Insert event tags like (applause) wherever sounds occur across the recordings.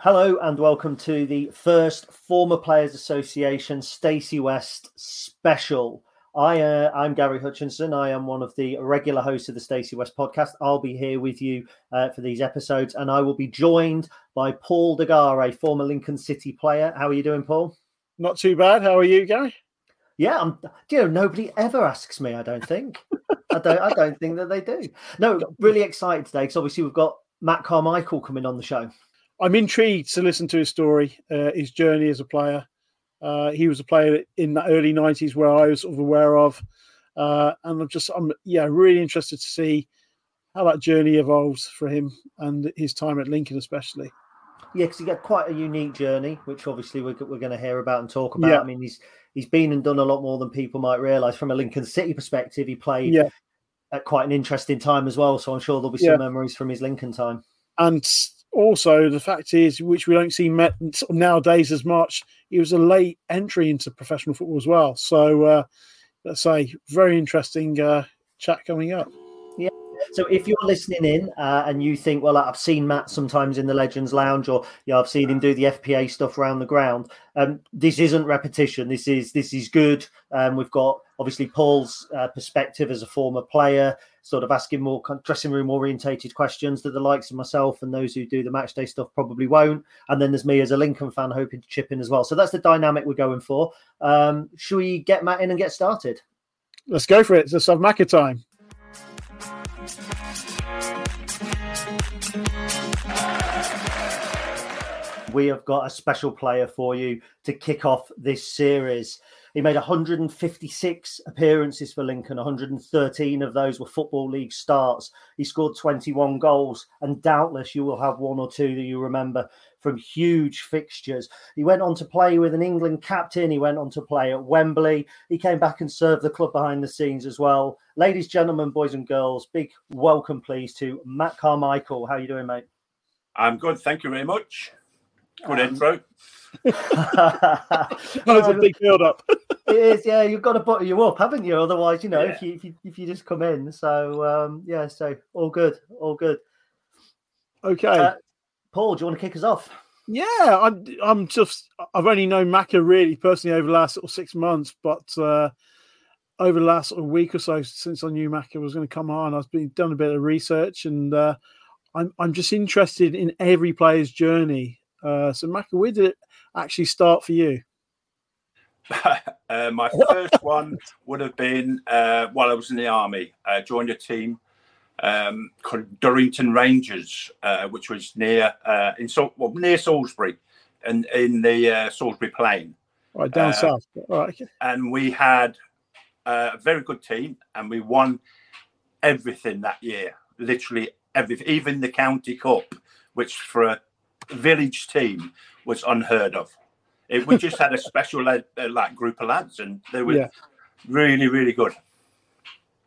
Hello and welcome to the first Former Players Association Stacey West special. I, uh, I'm Gary Hutchinson. I am one of the regular hosts of the Stacey West podcast. I'll be here with you uh, for these episodes, and I will be joined by Paul De Garis, former Lincoln City player. How are you doing, Paul? Not too bad. How are you, Gary? Yeah, I'm. You know, nobody ever asks me. I don't think. I don't. I don't think that they do. No, really excited today because obviously we've got Matt Carmichael coming on the show. I'm intrigued to listen to his story, uh, his journey as a player. Uh, he was a player in the early '90s where I was sort of aware of, uh, and I'm just, I'm yeah, really interested to see how that journey evolves for him and his time at Lincoln, especially. Yeah, because he got quite a unique journey, which obviously we're, we're going to hear about and talk about. Yeah. I mean, he's he's been and done a lot more than people might realise. From a Lincoln City perspective, he played Yeah. at quite an interesting time as well. So I'm sure there'll be Yeah. some memories from his Lincoln time. And also, the fact is, which we don't see met nowadays as much, he was a late entry into professional football as well. So, uh, let's say, very interesting uh, chat coming up. Yeah. So if you're listening in uh, and you think, well, I've seen Matt sometimes in the Legends Lounge, or yeah, I've seen him do the FPA stuff around the ground. Um, this isn't repetition. This is this is good. Um, we've got obviously Paul's uh, perspective as a former player, sort of asking more dressing room orientated questions that the likes of myself and those who do the match day stuff probably won't. And then there's me as a Lincoln fan hoping to chip in as well. So that's the dynamic we're going for. Um, should we get Matt in and get started? Let's go for it. It's a Macca time. we have got a special player for you to kick off this series. He made 156 appearances for Lincoln, 113 of those were Football League starts. He scored 21 goals, and doubtless you will have one or two that you remember from huge fixtures. He went on to play with an England captain, he went on to play at Wembley. He came back and served the club behind the scenes as well. Ladies, gentlemen, boys and girls, big welcome, please, to Matt Carmichael. How are you doing, mate? I'm good, thank you very much. Good Um, intro. (laughs) That was a big build up. It is, yeah. You've got to butter you up, haven't you? Otherwise, you know, if you if you if you just come in. So um, yeah, so all good, all good. Okay. Uh, Paul, do you want to kick us off? Yeah, I'm. I'm just. I've only known Macca really personally over the last sort of six months, but uh, over the last sort of week or so since I knew Macca was going to come on, I've been done a bit of research, and uh, I'm I'm just interested in every player's journey. Uh, so Macca, where did it actually start for you? (laughs) uh, my first one would have been uh, while I was in the army. I joined a team um, called Durrington Rangers, uh, which was near uh, in well, near Salisbury, and in the uh, Salisbury Plain. Right down Uh, south. All right. And we had uh, a very good team, and we won everything that year. Literally everything, even the county cup, which for a village team was unheard of. It, we just had a special lad, uh, like group of lads, and they were Yeah. really, really good.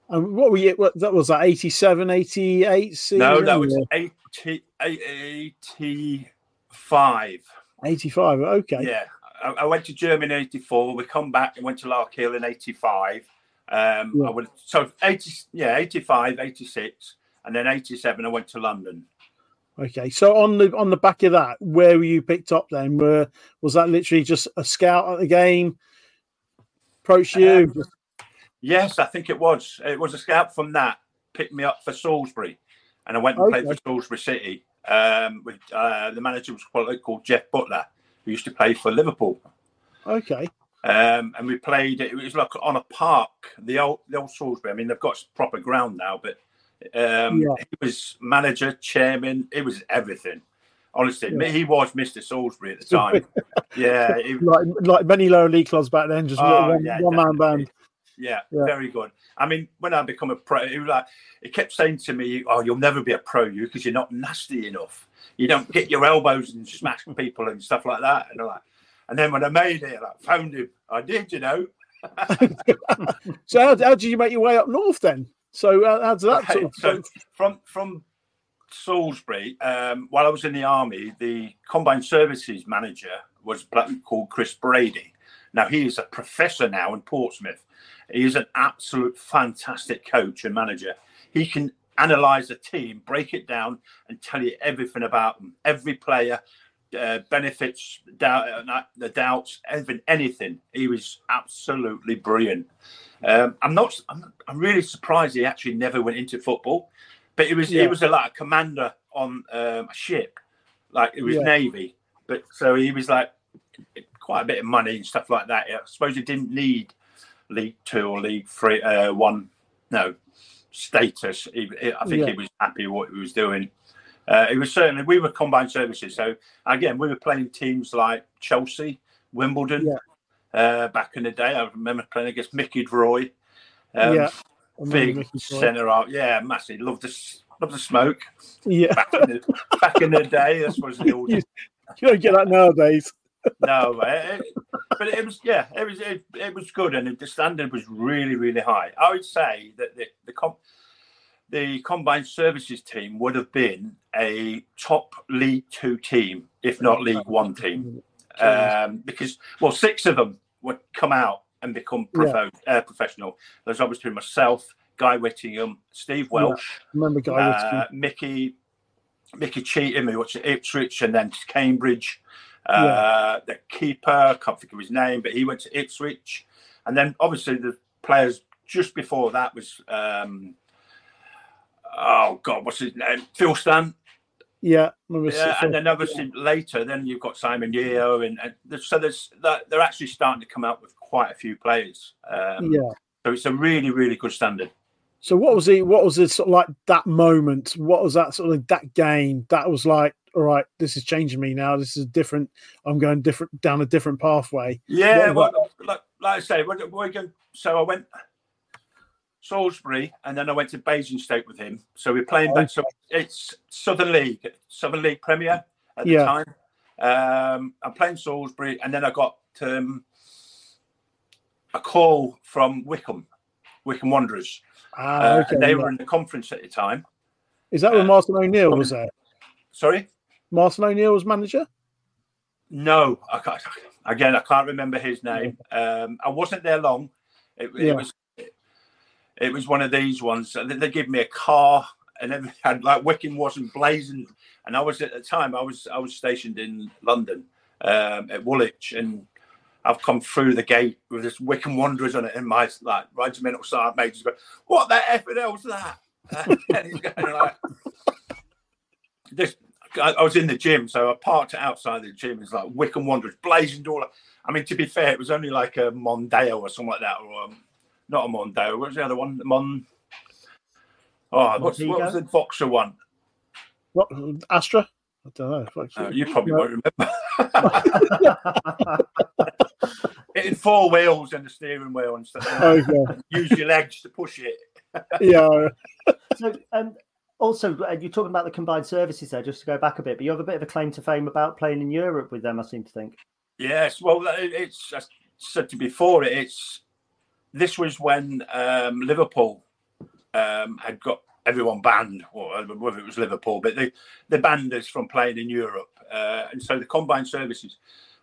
And what were you? What, that was that 87, 88 season? No, that was or 80, 85. 85. Okay. Yeah, I, I went to Germany in '84. We come back and went to Larkhill in '85. Um, Yeah. I went so 80, yeah, 85, 86, and then 87. I went to London. Okay. So on the on the back of that, where were you picked up then? Were was that literally just a scout at the game? Approached you? Um, Yes, I think it was. It was a scout from that picked me up for Salisbury, and I went and played for Salisbury City. Um, with uh, the manager was called, called Geoff Butler, who used to play for Liverpool. okay. Um, and we played. It was like on a park, the old the old Salisbury. I mean, they've got proper ground now, but um, Yeah. he was manager, chairman. It was everything. Honestly, Yeah. he was Mr. Salisbury at the (laughs) time. yeah, he- (laughs) Like like many lower league clubs back then, just Oh, one, yeah, one man band. yeah, Yeah. very good. I mean, when I become a pro, he was like he kept saying to me, "Oh, you'll never be a pro, you, because you're not nasty enough. You don't get your elbows and smash people and stuff like that." And I'm like, and then when I made it, I found him. I did, you know. (laughs) So how, how did you make your way up north then? So uh, how does that sort of, so from from Salisbury, um, while I was in the army, the combined services manager was called Chris Brady. Now he is a professor now in Portsmouth. He is an absolute fantastic coach and manager. He can analyze a team, break it down, and tell you everything about them, every player, uh, benefits, doubt, uh, the doubts, everything, anything. He was absolutely brilliant. Um, I'm not. I'm, I'm really surprised he actually never went into football, but he was. Yeah. He was a like a commander on um, a ship, like it was Yeah. navy. But so he was like quite a bit of money and stuff like that. I suppose he didn't need League Two or League Three, uh, one, no status. He, he- I think Yeah. he was happy with what he was doing. Uh, it was certainly we were combined services. So again, we were playing teams like Chelsea, Wimbledon. Yeah. Uh, back in the day, I remember playing against Mickey Droy. Um, yeah. Big centre out. Yeah, massive. Love the love the smoke. Yeah. Back in the, back in the day, this was the (laughs) old. You- You don't get that nowadays. (laughs) No, it, it- but it was yeah, it was it, it was good, and the standard was really really high. I would say that the the com- the combined services team would have been a top League Two team, if not League One team, um, because well, six of them would come out and become profo- uh, professional. There's obviously myself, Guy Whittingham, Steve Yeah. Welsh, remember guy uh, Mickey Mickey Cheetham, who was at Ipswich and then to Cambridge. Uh, The keeper, I can't think of his name, but he went to Ipswich. And then obviously the players just before that was, um, oh God, what's his name? Phil Stant. Yeah, Yeah, and then obviously later, then you've got Simon Yeo, and, and so there's that they're actually starting to come out with quite a few players. Um, yeah. So it's a really, really good standard. So what was it? What was it sort of like that moment? What was that sort of that game? That was like, all right, this is changing me now. This is different. I'm going different down a different pathway. Yeah, well, like, like I say, we're, we're going, so I went Salisbury and then I went to Basingstoke with him. So we're playing back. So it's Southern League, Southern League Premier at the Yeah. time. Um, I'm playing Salisbury and then I got um, a call from Wycombe, Wycombe Wanderers. Ah, Uh, okay. and they were in the conference at the time. Is that when uh, Martin O'Neill was there? Sorry? Martin O'Neill was manager. No, I can't, again, I can't remember his name. Um, I wasn't there long. It, Yeah. it was it was one of these ones. They, gave me a car and everything. Like Wycombe wasn't blazing, and I was at the time I was I was stationed in London um, at Woolwich, and I've come through the gate with this Wycombe Wanderers on it, and my like regimental sergeant major just go, "What the f hell's that?" (laughs) and he's going like, "This." I I was in the gym, so I parked it outside the gym. It's like Wycombe Wanderers, blazing door. I mean, to be fair, it was only like a Mondeo or something like that, or um, not a Mondeo. What's the other one? The Mon. Oh, what's, what was the Vauxhall one? What Astra? I don't know. Fuck Uh, you probably No. won't remember. (laughs) it had four wheels and a steering wheel and stuff. Okay. (laughs) Use your legs to push it. (laughs) Yeah. So, um, also, uh, you're talking about the combined services there, just to go back a bit, but you have a bit of a claim to fame about playing in Europe with them, I seem to think. Yes, well, it's as said to before. It. It's this was when um, Liverpool um, had got everyone banned, or whether it was Liverpool, but they they banned us from playing in Europe, uh, and so the combined services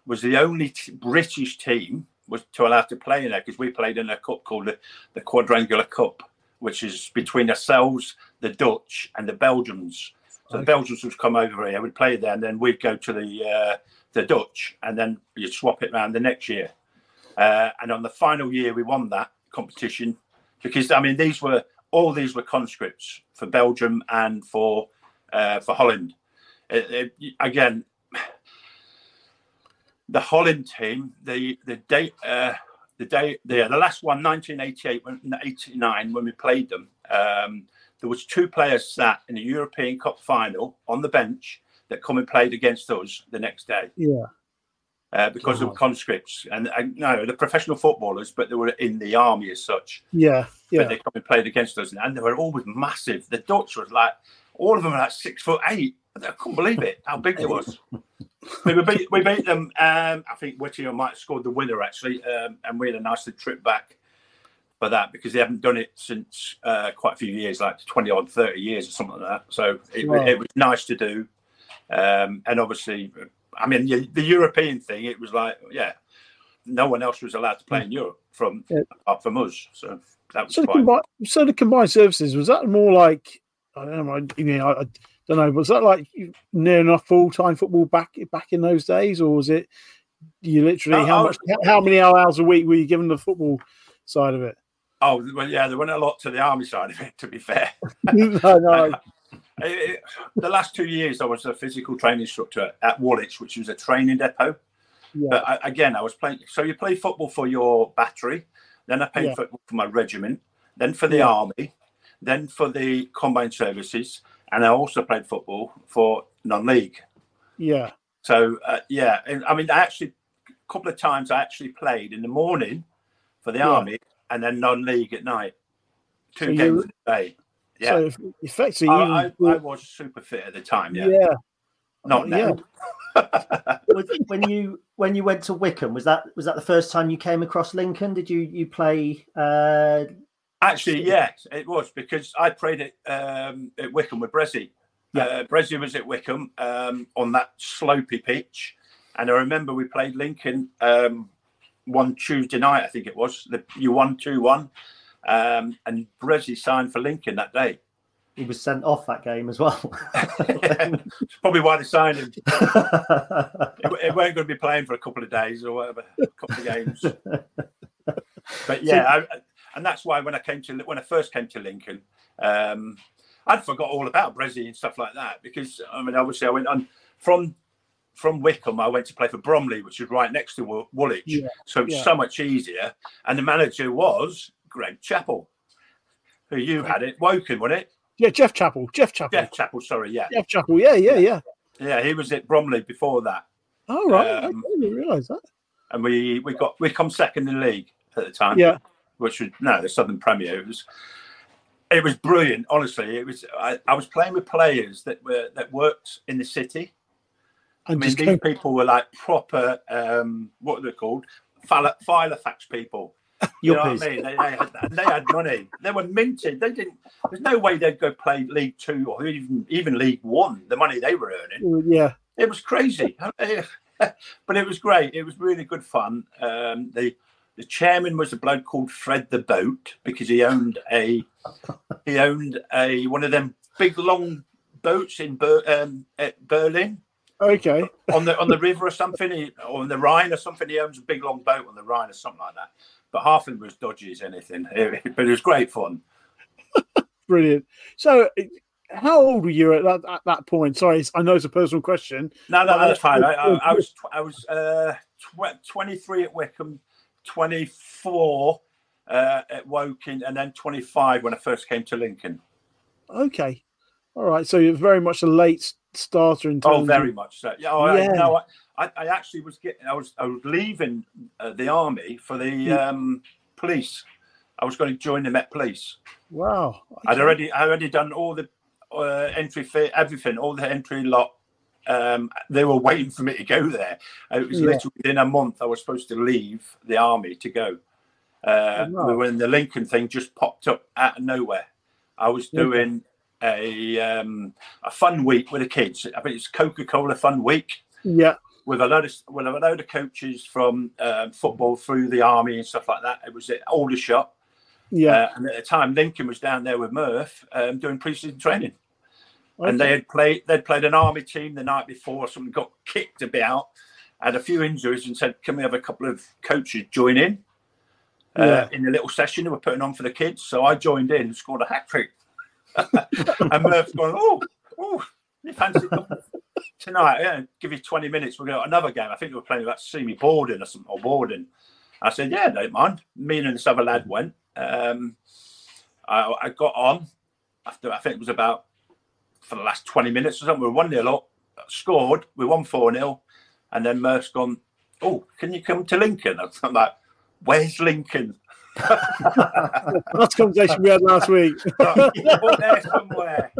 was the only t- British team was to allow to play in there because we played in a cup called the, the Quadrangular Cup, which is between ourselves, the Dutch, and the Belgians. So okay. the Belgians would come over here, we'd play there, and then we'd go to the uh, the Dutch, and then you'd swap it around the next year. Uh, and on the final year, we won that competition because I mean these were all these were conscripts for Belgium and for uh, for Holland. It, it, again, the Holland team, the the day, uh, the day, the, the last one, 1988, 89, when we played them, um, there was two players sat in the European Cup final on the bench that come and played against us the next day. Yeah. Uh, because oh. of conscripts and, and no, the professional footballers, but they were in the army as such. Yeah, yeah. But they come and played against us, and they were always massive. The Dutch was like, all of them were like six foot eight. I couldn't believe it how big they was. (laughs) we beat we beat them. Um, I think Whittier might have scored the winner actually, um, and we had a nice trip back for that because they haven't done it since uh, quite a few years, like twenty odd, thirty years or something like that. So it, wow. it was nice to do, um, and obviously, I mean the European thing. It was like, yeah, no one else was allowed to play in Europe from yeah. up from us. So that was so the, combined, so the combined services was that more like I don't know. I, mean, I, I don't know. Was that like near enough full time football back back in those days, or was it you literally how uh, much how many hours a week were you given the football side of it? Oh well, yeah, there wasn't a lot to the army side of it. To be fair, (laughs) no, no. (laughs) It, the last two years, I was a physical training instructor at Woolwich, which was a training depot. Yeah. But I, again, I was playing. So you play football for your battery, then I played yeah. football for my regiment, then for the yeah. army, then for the combined services, and I also played football for non-league. Yeah. So uh, yeah, I mean, I actually a couple of times I actually played in the morning for the army and then non-league at night. Two so games a day. Yeah. So effectively, I, I, I, was super fit at the time. Yeah. Yeah. Not uh, now. Yeah. (laughs) when you when you went to Wycombe, was that was that the first time you came across Lincoln? Did you you play uh, Actually, yes, it was because I played at um, at Wycombe with Brezzy. Yeah. Uh, Brezzy was at Wycombe um, on that slopey pitch, and I remember we played Lincoln um, one Tuesday night. I think it was the you won two one, um, and Brezzy signed for Lincoln that day. He was sent off that game as well. (laughs) yeah, probably why they signed him. it, it weren't going to be playing for a couple of days or whatever, a couple of games. But yeah, I, and that's why when I came to when I first came to Lincoln, um, I'd forgot all about Brezzy and stuff like that because I mean, obviously, I went on from from Wycombe. I went to play for Bromley, which is right next to Woolwich, yeah, so it's yeah. so much easier. And the manager was Greg Chappell, who you had it Woking, wasn't it? Yeah, Geoff Chapple. Geoff Chapple. Geoff Chapple. Sorry, yeah. Geoff Chapple. Yeah, yeah, yeah. Yeah, he was at Bromley before that. Oh right, um, I didn't realise that. And we we got we come second in the league at the time. Yeah which was no the Southern Premier. It was it was brilliant. Honestly, it was. I, I was playing with players that were that worked in the city. I mean, these people were like proper. Um, what are they called? Filofax people. (laughs) You know what I mean? They, they, had, they had money. They were minted. They didn't. There's no way they'd go play League Two or even even League One. The money they were earning. Yeah, it was crazy. (laughs) but it was great. It was really good fun. Um, the the chairman was a bloke called Fred the Boat because he owned a he owned a one of them big long boats in Ber, um, Berlin. Okay. on the on the river or something, he, or on the Rhine or something. He owns a big long boat on the Rhine or something like that. But half of them was dodgy as anything. (laughs) But it was great fun. (laughs) Brilliant. So, how old were you at that, at that point? Sorry, I know it's a personal question. No, no, that's fine. I, I, I was I was uh, tw- 23 at Wycombe, 24 uh, at Woking, and then 25 when I first came to Lincoln. Okay, all right. So you're very much a late starter in terms. Oh, very of... much so. Yeah, oh, yeah. I, no, I, I, actually was getting. I was I was leaving uh, the army for the um, police. I was going to join the Met Police. Wow. Okay. I'd already I already done all the uh, entry fee, everything, all the entry lot. Um, they were waiting for me to go there. It was Yeah. literally within a month I was supposed to leave the army to go. Uh, Oh, wow. The Lincoln thing just popped up out of nowhere, I was Yeah. doing a um, a fun week with the kids. I think it's Coca Cola Fun Week Yeah, with a load of with a load of coaches from um, football through the army and stuff like that. It was at Aldershot, yeah. uh, and at the time Lincoln was down there with Murph um, doing pre-season training, and they had played they'd played an army team the night before. Someone got kicked about, had a few injuries, and said, "Can we have a couple of coaches join in?" Uh, Yeah. In the little session they were putting on for the kids, so I joined in and scored a hat trick. (laughs) and Murph's going, "Oh, oh, you fancy tonight, yeah, give you 20 minutes. We'll go another game. I think they were playing about Simi Borden or something, or Borden. I said, yeah, don't mind. Me and this other lad went. Um, I, I got on after, I think it was about for the last 20 minutes or something. We were 1 0 up, scored, we won 4 0. And then Murph's gone, oh, can you come to Lincoln? (laughs) I'm like, where's Lincoln? (laughs) That's conversation we had last week. (laughs) There somewhere.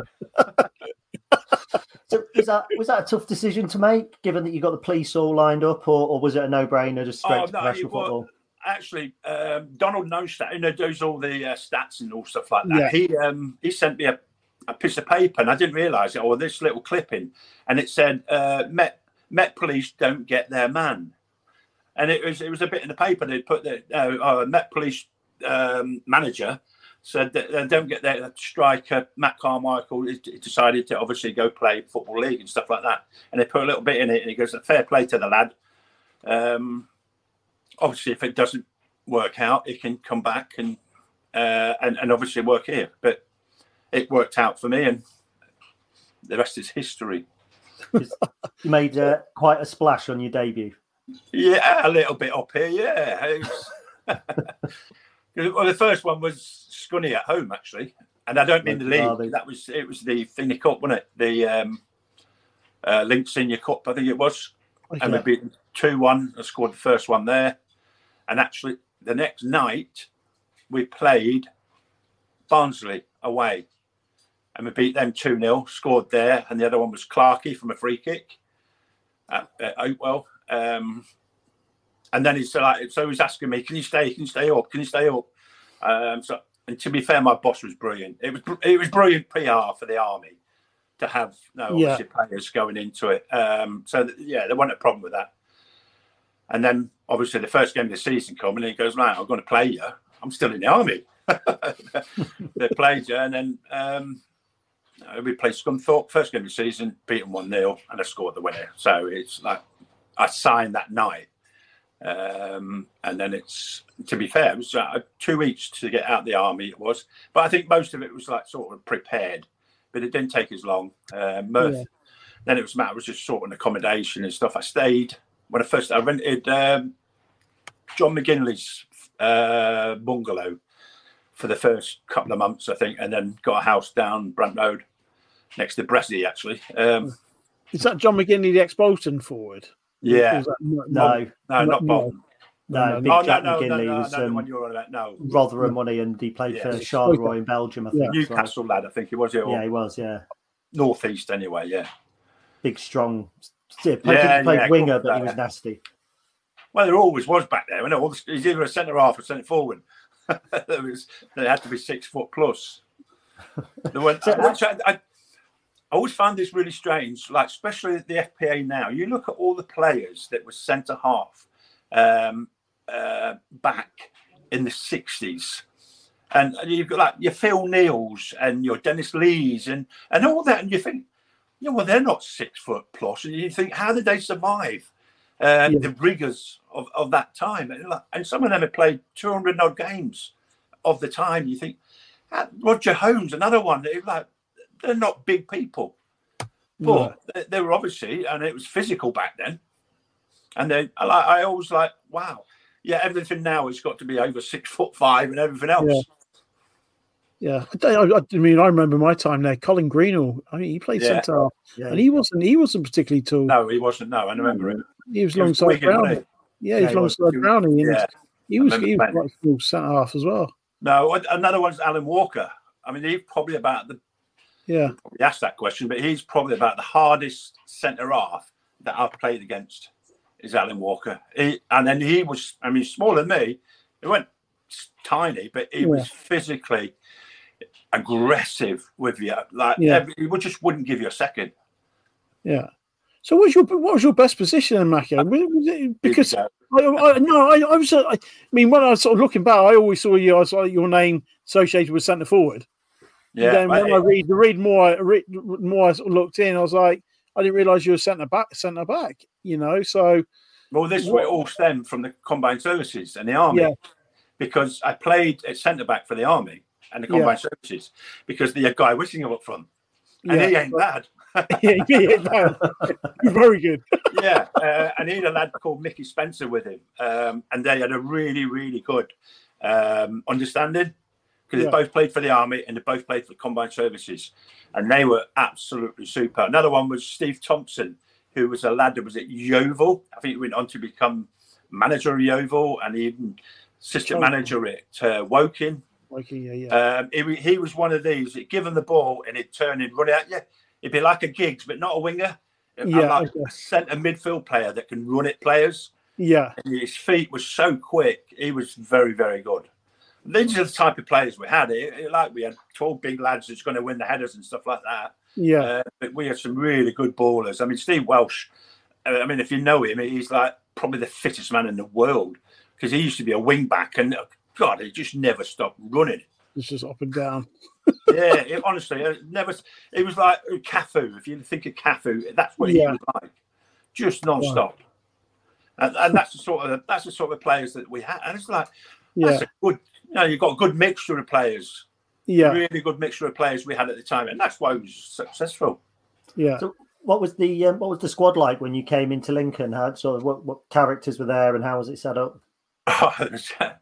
So was that was that a tough decision to make, given that you got the police all lined up, or, or was it a no-brainer just straight Oh, to no, professional was- football? actually um, Donald Nannestad, you know, does all the uh, stats and all stuff like that. Yeah. He um, he sent me a, a piece of paper, and I didn't realise it, or this little clipping, and it said uh, Met Met Police don't get their man, and it was it was a bit in the paper. They put the uh, uh, Met Police um, manager said that they don't get their striker Matt Carmichael he he decided to obviously go play football league and stuff like that, and they put a little bit in it, and he goes, "Fair play to the lad." Um, obviously, if it doesn't work out, it can come back and uh, and and obviously work here. But it worked out for me, and the rest is history. You made uh, quite a splash on your debut. Yeah, a little bit up here. Yeah. (laughs) Well, the first one was Scunny at home actually, and I don't mean the league. That was it was the Finney Cup, wasn't it? The um, uh, Link Senior Cup, I think it was. and we beat 2 1. I scored the first one there. And actually, the next night, we played Barnsley away. And we beat them 2 0, scored there. And the other one was Clarkey from a free kick at, at Oakwell. Um, and then he's like, so he's asking me, can you stay? Can you stay up? Can you stay up? Um, so, and to be fair, my boss was brilliant. It was it was brilliant PR for the army to have no Yeah. obviously players going into it. Um, so th- yeah, there wasn't a problem with that. And then obviously the first game of the season coming, and he goes, "Man, I'm going to play you. I'm still in the army." (laughs) they played you, and then um, uh, we played Scunthorpe first game of the season, beat them one 0 and I scored the winner. So it's like I signed that night. Um, and then it's to be fair, it was uh, two weeks to get out of the army. It was, but I think most of it was like sort of prepared, but it didn't take as long. Uh, Yeah. then it was matter of just sorting accommodation and stuff. I stayed when I first I rented um, John McGinley's uh, bungalow for the first couple of months, I think, and then got a house down Brent Road next to Bressie, actually. Um, Is that John McGinley, the ex-Bolton forward? Or Yeah. is No, no, No, not no. Bolton. no, no, Big Oh, no, Jack no, no, McGinley no, was no, the um, you're on about. No, Rotherham money, and he played Yeah. for Charleroi in Belgium. I think. Yeah. so- Newcastle lad, I think he was. It, Yeah, he was. Yeah, northeast anyway. Yeah. big, strong. Yeah, played, Yeah, played yeah, winger, good but he was player. nasty. Well, there always was back there. I know all the, he's either a centre half or centre forward. (laughs) there was they had to be six foot plus. (laughs) There went, So- I, I, I always found this really strange. Like especially at the FPA now, you look at all the players that were centre half um, uh, back in the sixties. And you've got like your Phil Neales and your Dennis Lees and, and all that, and you think, yeah, well, they're not six foot plus, and you think, how did they survive? uh, Yeah. the rigors of, of that time. And, like- and some of them had played 200 odd games of the time. You think, ah, Roger Holmes, another one, like, they're not big people. But they, they were obviously, and it was physical back then. And then I, like, I always like, wow, yeah, everything now has got to be over six foot five and everything else. Yeah. Yeah, I, I, I mean, I remember my time there. Colin Greenall, I mean, he played Yeah. centre half, Yeah, and he wasn't he wasn't particularly tall. No, he wasn't. No, I remember it. He was He was alongside Wigan, Brownie. Yeah, he Yeah, was he was. alongside Brownie. and Yeah. he was, he was quite small centre half as well. No, another one's Alan Walker. I mean, he's probably about the Yeah. He asked that question, but he's probably about the hardest centre half that I've played against. Is Alan Walker, he, and then he was. I mean, smaller than me. He went tiny, but he Yeah. was physically aggressive with you. Like Yeah. every, he just wouldn't give you a second. Yeah. So what was your what was your best position in Macca? Was it- was it- Because I, I, no, I, I was. uh, I, I mean, when I was sort of looking back, I always saw you as like, your name associated with centre forward. Yeah, then when but I read the read more, I read more I sort of looked in, I was like, I didn't realise you were centre back, centre back. You know, so Well, this What- all stemmed from the combined services and the army, Yeah. because I played at centre back for the army and the Yeah. combined services because the guy Whittingham up front, and he Yeah. ain't bad. (laughs) yeah, yeah, very good. (laughs) yeah, uh, and he had a lad called Mickey Spencer with him, um, and they had a really, really good um, understanding because Yeah. they both played for the army and they both played for the combined services, and they were absolutely super. Another one was Steve Thompson, who was a lad that was at Yeovil. I think he went on to become manager of Yeovil and even assistant Oh. manager at uh, Woking. Like, yeah, yeah, Um, he, he was one of these. He'd give him the ball and he'd turn and run at you. It'd be like a Giggs, but not a winger. Yeah, like okay. a centre midfield player that can run at players. yeah, And his feet were so quick. He was very, very good. These are the type of players we had. It, it- like we had 12 big lads that's going to win the headers and stuff like that. yeah, Uh, but we had some really good ballers. I mean, Steve Welsh, uh, I mean, if you know him, he's like probably the fittest man in the world because he used to be a wing back and uh, God, he just never stopped running. it's just up and down. (laughs) yeah, it, honestly, it never. It was like Cafu. If you think of Cafu, that's what he Yeah. was like, just non-stop. And, and that's the sort of that's the sort of players that we had. And it's like Yeah, that's a good. You know, you've got a good mixture of players. yeah, Really good mixture of players we had at the time, and that's why we was successful. yeah. So, what was the um, what was the squad like when you came into Lincoln? How sort of what, what characters were there and how was it set up? the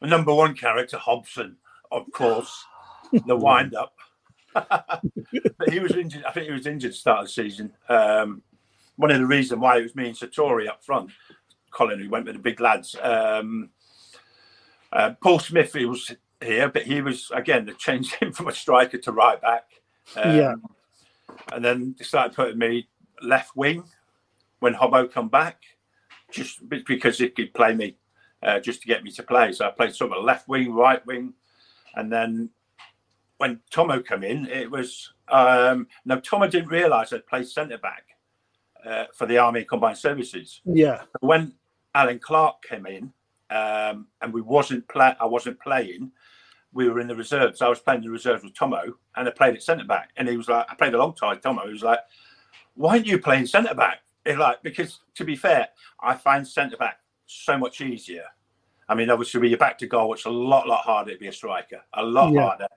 (laughs) number one character, Hobson, of course, (laughs) the wind up. (laughs) but he was injured. I think he was injured at the start of the season. Um, one of the reasons why it was me and Sertori up front, Colin, who went with the big lads. Um, uh, Paul Smith, he was here, but he was again they changed (laughs) him from a striker to right back. Um, Yeah. and then they started putting me left wing when Hobbo come back, just because he could play me, uh, just to get me to play. So I played sort of left wing, right wing, and then when Tomo come in, it was um, no Tomo didn't realise I'd played centre back uh, for the Army Combined Services Yeah, when Allan Clarke came in, um, and we wasn't play, I wasn't playing. We were in the reserves. I was playing the reserves with Tomo, and I played at centre back. And he was like, I played alongside Tomo. He was like, "Why aren't you playing centre back?" He's like, because to be fair, I find centre back so much easier. I mean, obviously, when you're back to goal, it's a lot, lot harder to be a striker. A lot Yeah. harder.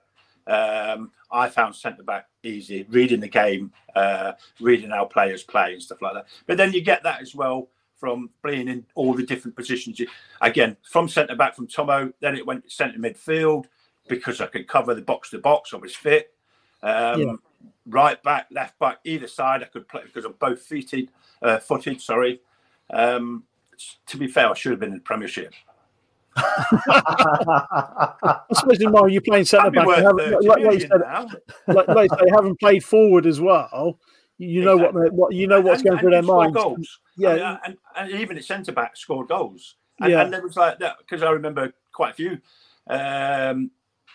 Um, I found centre back easy, reading the game, uh, reading how players play and stuff like that. But then you get that as well from playing in all the different positions. Again, from centre back from Tomo, then it went centre midfield because I could cover the box to box. I was fit. Um, Yeah. Right back, left back, either side, I could play because I'm both feeted, uh, footed. Sorry. Um, to be fair, I should have been in the Premiership. (laughs) I suppose in while you're playing centre back, worth you haven't- 30 like, like you said, like, like they haven't played forward as well. You know what, what you know what's And- going and through their minds. Goals. Yeah. I mean, and, and even at centre back scored goals. And, Yeah. and there was like that because I remember quite a few um,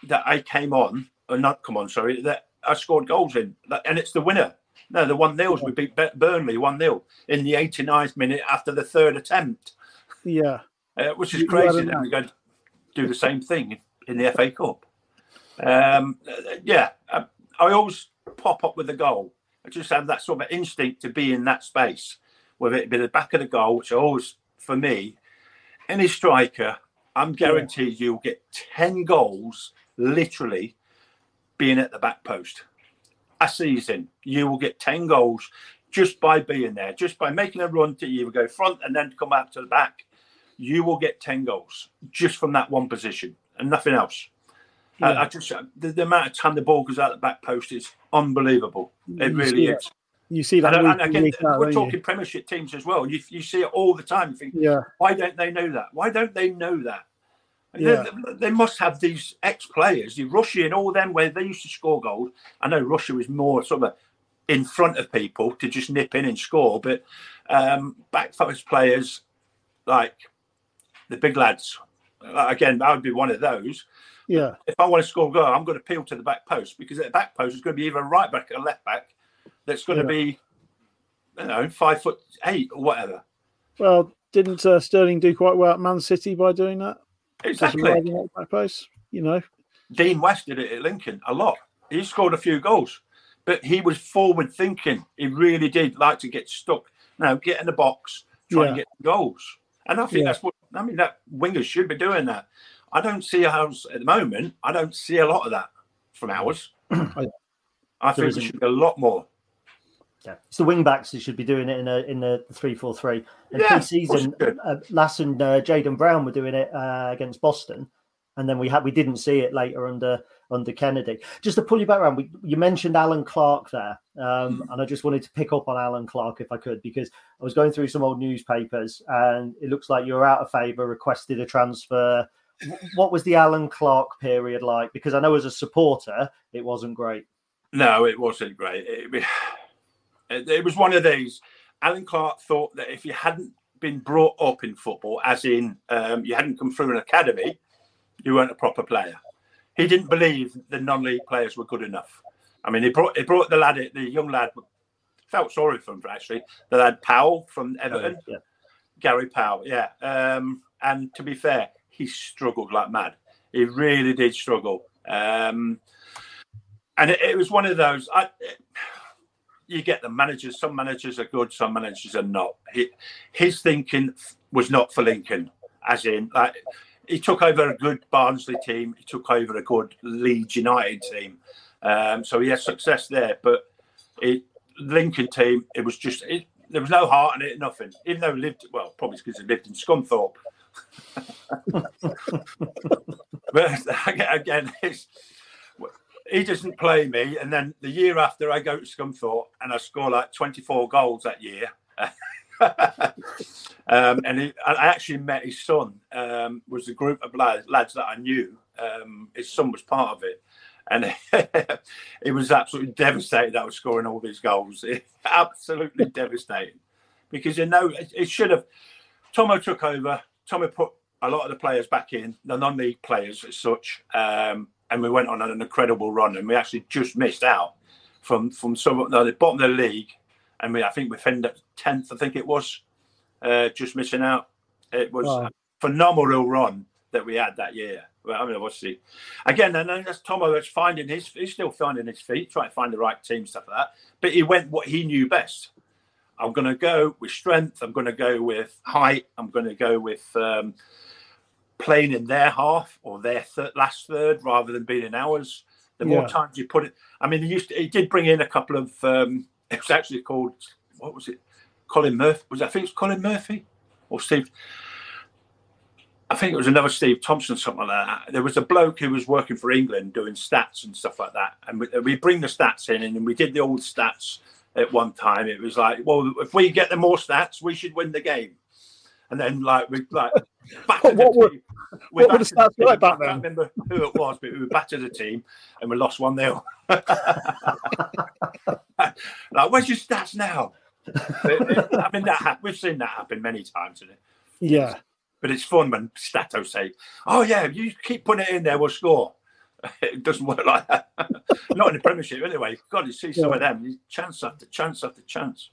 that I came on, or not come on, sorry, that I scored goals in, That- and it's the winner. No, the one nils we beat Burnley one 0 in the 89th minute after the third attempt, Yeah, uh, which is You- crazy. a Then we go to do the same thing in the FA Cup. Um, uh, yeah, I, I always pop up with a goal. I just have that sort of instinct to be in that space, whether it be the back of the goal, which always, for me, any striker, I'm guaranteed you'll get 10 goals literally being at the back post. A season, you will get 10 goals just by being there, just by making a run to you go front and then come out to the back. You will get 10 goals just from that one position and nothing else. I- Yeah. I, just the, the amount of time the ball goes out the back post is unbelievable. It You really is. you see that. And, week and again, week out, we're don't you? talking Premiership teams as well. You, you see it all the time. You think, Yeah, why don't they know that? Why don't they know that? Yeah. They, they must have these ex players, you Russia and all them where they used to score goals. I know Russia was more sort of in front of people to just nip in and score, but um, back post players like the big lads, again, I would be one of those. Yeah. If I want to score a goal, I'm going to peel to the back post because at the back post is going to be either a right back or a left back that's going Yeah. to be, you know, five foot eight or whatever. Well, didn't uh, Sterling do quite well at Man City by doing that? Exactly. back post, you know. Dean West did it at Lincoln a lot. He scored a few goals, but he was forward thinking. He really did like to get stuck. Now get in the box, try and get goals. And I think Yeah. that's what I mean. That wingers should be doing that. I don't see ours at the moment. I don't see a lot of that from ours. (clears throat) I think isn't. we should be a lot more. Yeah, it's the wing backs who should be doing it in a in the three four three. And Yeah, pre-season, uh, Lass and uh, Jaden Brown were doing it uh, against Boston, and then we had we didn't see it later under under Kennedy. Just to pull you back around, we, you mentioned Allan Clarke there, um, and I just wanted to pick up on Allan Clarke if I could because I was going through some old newspapers, and it looks like you were out of favour, requested a transfer. What was the Allan Clarke period like? Because I know as a supporter, it wasn't great. No, it wasn't great. It, it, (sighs) it was one of these. Allan Clarke thought that if you hadn't been brought up in football, as in um, you hadn't come through an academy, you weren't a proper player. He didn't believe the non-league players were good enough. I mean, he brought he brought the lad, the young lad, felt sorry for him actually. The lad Powell from Everton, Yeah. Gary Powell, yeah. Um, and to be fair, he struggled like mad. He really did struggle. Um, and it, it was one of those. I, you get the managers. Some managers are good, some managers are not. He, his thinking was not for Lincoln, as in like he took over a good Barnsley team. He took over a good Leeds United team. Um, so he had success there, but it, Lincoln team, it was just it, there was no heart in it, nothing. Even though he lived well, probably because he lived in Scunthorpe. But (laughs) again, he doesn't play me, and then the year after I go to Scunthorpe and I score like 24 goals that year. (laughs) um, and he, I actually met his son. Um, was a group of lads, lads that I knew. Um, his son was part of it, and (laughs) it was absolutely devastated that I was scoring all these goals. absolutely devastating because you know it, it should have. Tomo took over. Tomo put a lot of the players back in, the non-league players as such, um, and we went on an incredible run. And we actually just missed out from from some no, the bottom of the league, and we I think we finished tenth. I think it was uh, just missing out. It was Wow. a phenomenal run that we had that year. Well, I mean, obviously, again, and then that's Tomo that's finding his. He's still finding his feet, trying to find the right team, stuff like that. But he went what he knew best. I'm going to go with strength. I'm going to go with height. I'm going to go with um, playing in their half or their th- last third rather than being in ours. The more Yeah. times you put it, I mean, he used to, he did bring in a couple of. Um, it was actually called what was it? Colin Murphy was I think it's Colin Murphy or Steve. I think it was another Steve Thompson, something like that. There was a bloke who was working for England doing stats and stuff like that, and we, we bring the stats in, and we did the old stats at one time. It was like, well, if we get the more stats, we should win the game. And then, like, we like (laughs) battered What the were- team. We what were the stats like back I can't then? remember who it was, but we battered the team and we lost one 0 (laughs) Like, where's your stats now? It- it- I mean, that we've seen that happen many times, isn't it? Yeah. But it's fun when Stato say, "Oh yeah, you keep putting it in there, we'll score." (laughs) It doesn't work like that. (laughs) Not in the Premiership, anyway. God, you see some of them, chance after chance after chance.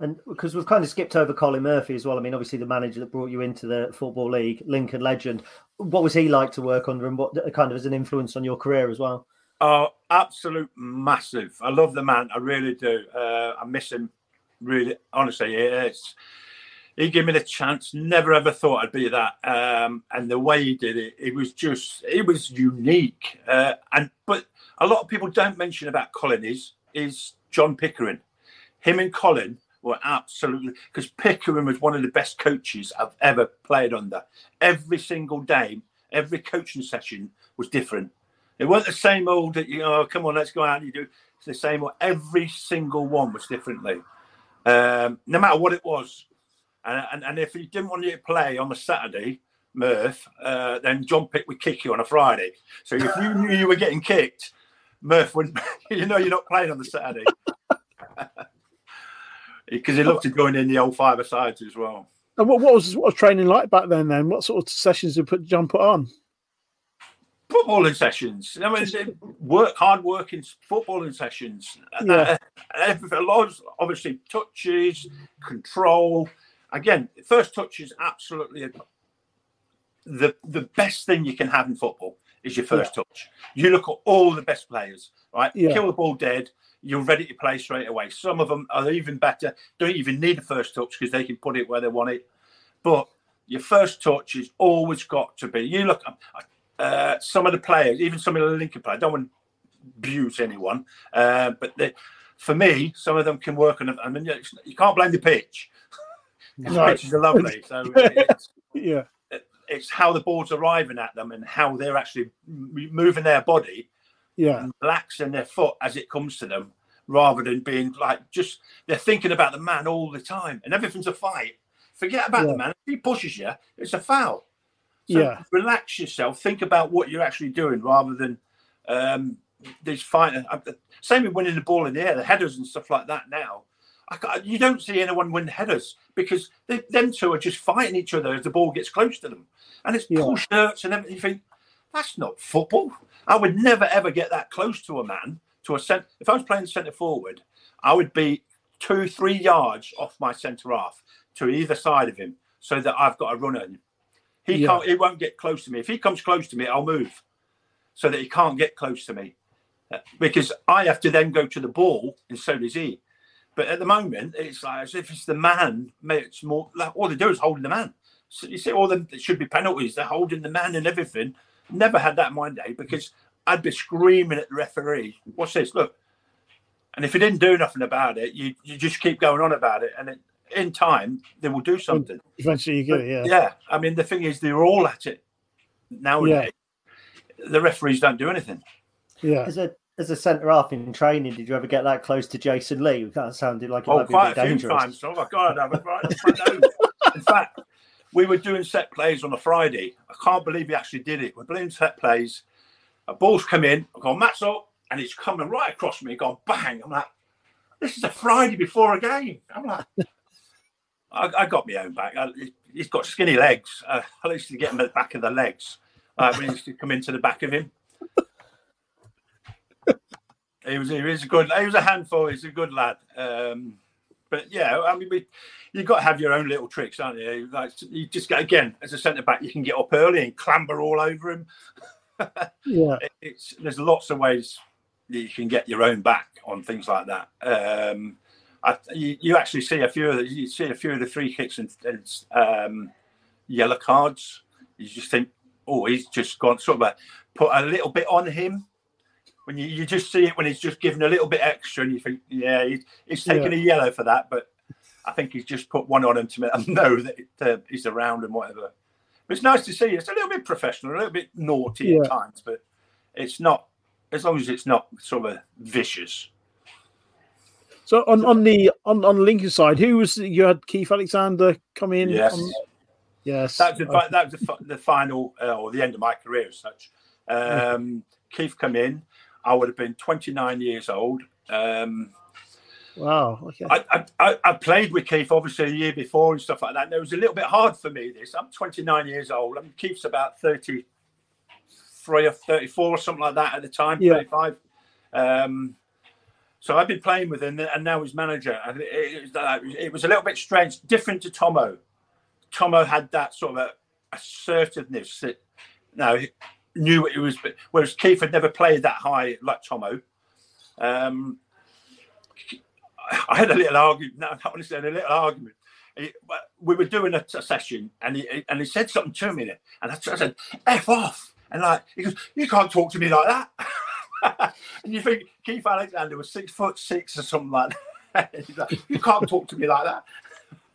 And because we've kind of skipped over Colin Murphy as well. I mean, obviously the manager that brought you into the football league, Lincoln legend. What was he like to work under, and what kind of as an influence on your career as well? Oh, absolute massive. I love the man. I really do. Uh, I miss him. Really, honestly, it's. He gave me the chance. Never ever thought I'd be that. Um, and the way he did it, it was just, it was unique. Uh, and but a lot of people don't mention about Colin is is John Pickering. Him and Colin were absolutely because Pickering was one of the best coaches I've ever played under. Every single day, every coaching session was different. It weren't the same old that you know, come on, let's go out and you do. It's the same old. Every single one was differently, um, no matter what it was. And, and and if he didn't want you to play on a Saturday, Murph, uh, then John Pitt would kick you on a Friday. So if you knew you were getting kicked, Murph wouldn't. (laughs) You know you're not playing on the Saturday (laughs) because he loved to join in the old five sides as well. And what, what was what was training like back then? Then what sort of sessions did put John put on? footballing sessions. I mean, work hard working footballing sessions. Yeah. (laughs) Uh, a lot of obviously touches, control. Again, first touch is absolutely the the best thing you can have in football is your first yeah. touch. You look at all the best players, right? Yeah. Kill the ball dead. You're ready to play straight away. Some of them are even better. Don't even need a first touch because they can put it where they want it. But your first touch is always got to be. You look. Uh, some of the players, even some of the Lincoln players, I don't want to abuse anyone, uh, but they, for me, some of them can work on. I mean, you can't blame the pitch. Pitches are lovely, so (laughs) it's, yeah, it's how the ball's arriving at them and how they're actually moving their body, yeah, relaxing their foot as it comes to them, rather than being like just they're thinking about the man all the time and everything's a fight. Forget about yeah. the man. If he pushes you, it's a foul. So yeah. relax yourself. Think about what you're actually doing rather than um, these fighting. Same with winning the ball in the air, the headers and stuff like that. Now, you don't see anyone win headers because they, them two are just fighting each other as the ball gets close to them, and it's yeah. pull shirts and everything. You think that's not football. I would never ever get that close to a man. To a cent. If I was playing centre forward, I would be two, three yards off my centre half to either side of him, so that I've got a run in he yeah. can't. He won't get close to me. If he comes close to me, I'll move, so that he can't get close to me, uh, because I have to then go to the ball, and so does he. But at the moment, it's like as if it's the man. It's more like all they do is holding the man. So you see, all them should be penalties. They're holding the man and everything. Never had that in my day because I'd be screaming at the referee. What's this? Look. And if he didn't do nothing about it, you, you just keep going on about it, and it, in time they will do something. Eventually, you get it. Yeah. Yeah. I mean, the thing is, they're all at it nowadays. Yeah. The referees don't do anything. Yeah. As a as a centre half in training, did you ever get that close to Jason Lee? That sounded like it oh, might be quite a, a few dangerous. times. Oh my god! I was right. in fact, we were doing set plays on a Friday. I can't believe he actually did it. We're doing set plays. A ball's come in. I've gone, Matt's up, and it's coming right across me. Gone bang. I'm like, this is a Friday before a game. I'm like, I, I got my own back. I, he's got skinny legs. Uh, I used to get him at the back of the legs uh, when he used to come into the back of him. He was he was a good. He was a handful. He's a good lad. Um, but yeah, I mean, we, you've got to have your own little tricks, aren't you? Like you just get again as a centre back, you can get up early and clamber all over him. (laughs) yeah, it, it's there's lots of ways that you can get your own back on things like that. Um, I, you, you, actually see a few of the, you see a few of the free kicks and, and um, yellow cards. You just think, oh, he's just gone sort of a, put a little bit on him. When you, you just see it when he's just given a little bit extra, and you think, yeah, he's, he's taking yeah. a yellow for that, but I think he's just put one on him to make them (laughs) know that it, uh, he's around and whatever. But it's nice to see. It's a little bit professional, a little bit naughty yeah. at times, but it's not as long as it's not sort of vicious. So on, on the on, on Lincoln side, who was you had Keith Alexander come in? Yes, on, yes. That was, the, that was the, the final uh, or the end of my career as such. Um, Keith come in. I would have been 29 years old. Um, wow. Okay. I, I, I played with Keith obviously a year before and stuff like that. And it was a little bit hard for me. This I'm 29 years old. I mean, Keith's about 33 or 34 or something like that at the time. Yeah. 35. Um, so I've been playing with him, and now he's manager. It, it, was a little bit strange, different to Tomo. Tomo had that sort of assertiveness that now knew what it was, whereas Keith had never played that high like Tomo. Um, I had a little argument. No, to say a little argument. we were doing a, a, session, and he and he said something to me, and I, I said, "F off," and like he goes, "You can't talk to me like that." (laughs) and you think Keith Alexander was six foot six or something like that. (laughs) like, you can't talk to me like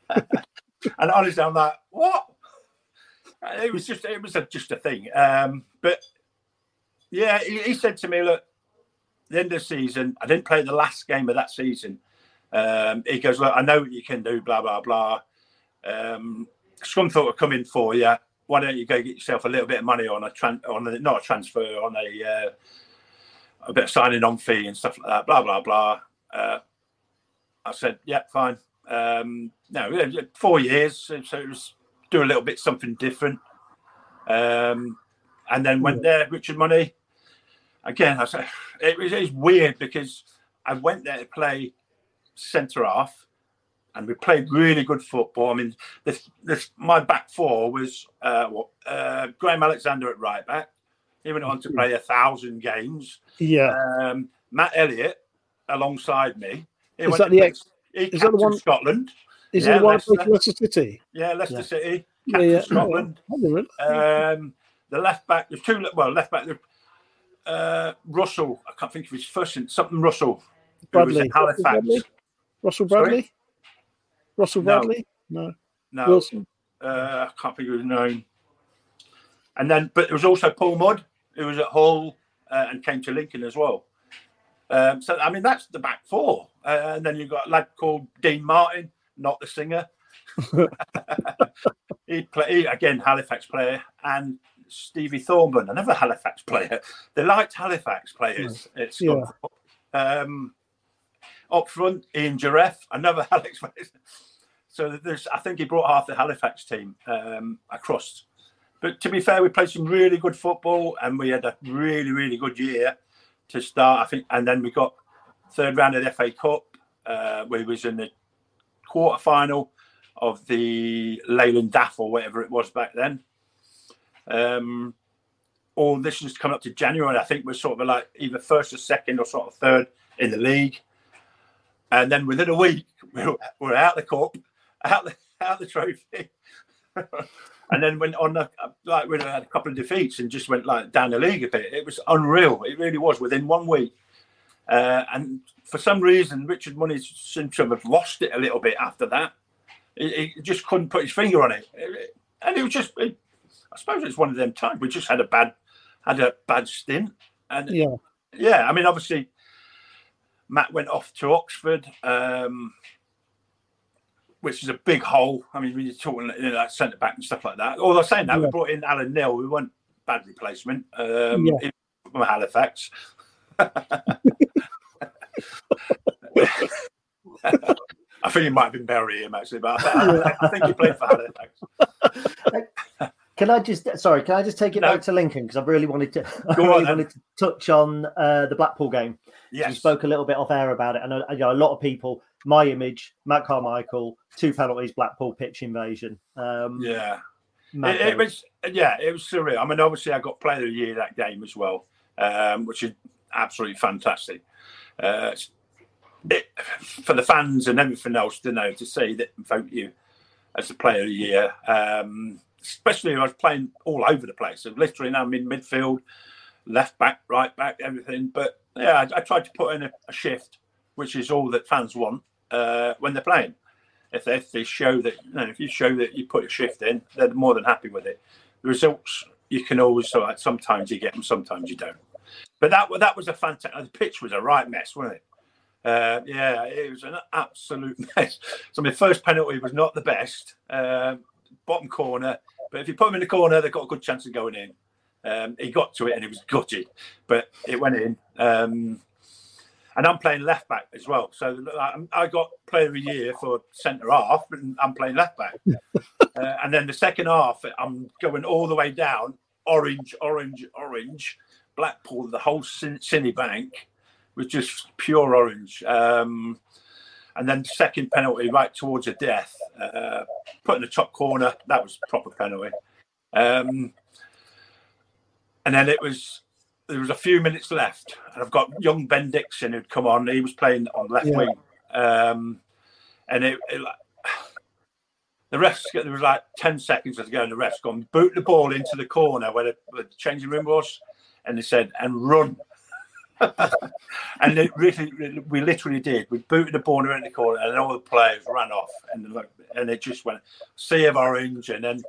that. (laughs) and honestly, I'm like, what? It was just, it was a, just a thing. Um, but yeah, he, he, said to me, look, the end of the season, I didn't play the last game of that season. Um, he goes, look, I know what you can do, blah blah blah. Um, Scunthorpe are coming for you. why don't you go get yourself a little bit of money on a tran- on a, not a transfer on a uh, a bit of signing on fee and stuff like that. Blah blah blah. Uh, I said, yeah, fine. Um, no, four years, so it was do a little bit something different. Um, and then went there, Richard Money. Again, I said it was, it was weird because I went there to play centre half, and we played really good football. I mean, this, this my back four was uh, what, uh, Graham Alexander at right back. He went on to play a thousand games. Yeah. Um, Matt Elliott alongside me. He Is went that the ex- he is that the one- Scotland? Is Yeah, it the one Leicester. Leicester City? Yeah, Leicester Yeah. City, Yeah, captain yeah. Scotland. Knew. Um, the left back, there's two. Well, left back, uh, Russell. I can't think of his first name. Something Russell. Who was Bradley. Halifax. Bradley? Russell Sorry? Bradley? Russell No. Bradley? No. No, Wilson? uh, I can't think of his name. And then, but there was also Paul Mudd, who was at Hull uh, and came to Lincoln as well. Um, so, I mean, that's the back four. Uh, and then you've got a lad called Dean Martin, not the singer. (laughs) he play again Halifax player, and Stevie Thornber, another Halifax player. They liked Halifax players at Scotland. Um, up front, Ian Juryeff, another (laughs) Halifax player. So there's, I think he brought half the Halifax team um, across. But to be fair, we played some really good football, and we had a really, really good year to start. I think, and then we got third round of the FA Cup. Uh, we was in the quarter final of the Leyland DAF or whatever it was back then. Um, all this is coming up to January. I think we're sort of like either first or second or sort of third in the league. And then within a week, we were, we're out the cup, out the out the trophy, (laughs) and then went on a, like we had a couple of defeats and just went like down the league a bit. It was unreal. It really was within one week. Uh, and for some reason, Richard Money seemed to have lost it a little bit after that. He, he just couldn't put his finger on it, and it was just. It, I suppose it's one of them times we just had a bad had a bad stint, and Yeah. yeah, I mean, obviously, Matt went off to Oxford, um, which is a big hole. I mean, when you're talking you know, like centre back and stuff like that. Although saying that, we brought in Alan Knill, who wasn't bad replacement um, Yeah. in- from Halifax. (laughs) (laughs) I think he might have been burying him actually, but I, I, I think he played for Halifax. (laughs) Can I just sorry? Can I just take it No. back to Lincoln because I really wanted to. (laughs) I Go on, really then. wanted to touch on uh, the Blackpool game. We Yes, spoke a little bit off air about it, and uh, you know, a lot of people. My image, Matt Carmichael, two penalties, Blackpool pitch invasion. Um, yeah. It, it was yeah, it was surreal. I mean, obviously, I got Player of the Year that game as well, um, which is absolutely fantastic. Uh, it, for the fans and everything else to know to see that vote you as the Player of the Year, um, especially I was playing all over the place. So literally now I'm in midfield, left back, right back, everything. But yeah, I, I tried to put in a, a shift, which is all that fans want uh, when they're playing if they, if they show that you know, if you show that you put a shift in, they're more than happy with it. The results you can always sometimes you get them, sometimes you don't. But that that was a fantastic. The pitch was a right mess, wasn't it? Uh, yeah, it was an absolute (laughs) mess. So my first penalty was not the best, um, bottom corner. But if you put him in the corner, they've got a good chance of going in. Um, he got to it and he was gutted, but it went in. Um, and I'm playing left back as well. So I got player of the year for centre half, and I'm playing left back. (laughs) uh, and then the second half, I'm going all the way down, orange, orange, orange, Blackpool, the whole Cin- Sincil Bank was just pure orange. Um, and then second penalty right towards the death, uh, put in the top corner. That was proper penalty. Um, and then it was there was a few minutes left, and I've got young Ben Dixon who'd come on. He was playing on left Yeah. wing, um, and it, it like the refs. There was like ten seconds to go, and the refs gone boot the ball into the corner where the, where the changing room was, and they said and run. (laughs) and it really, really- we literally did. We booted the ball in the corner, and all the players ran off, and and it just went sea of orange, and then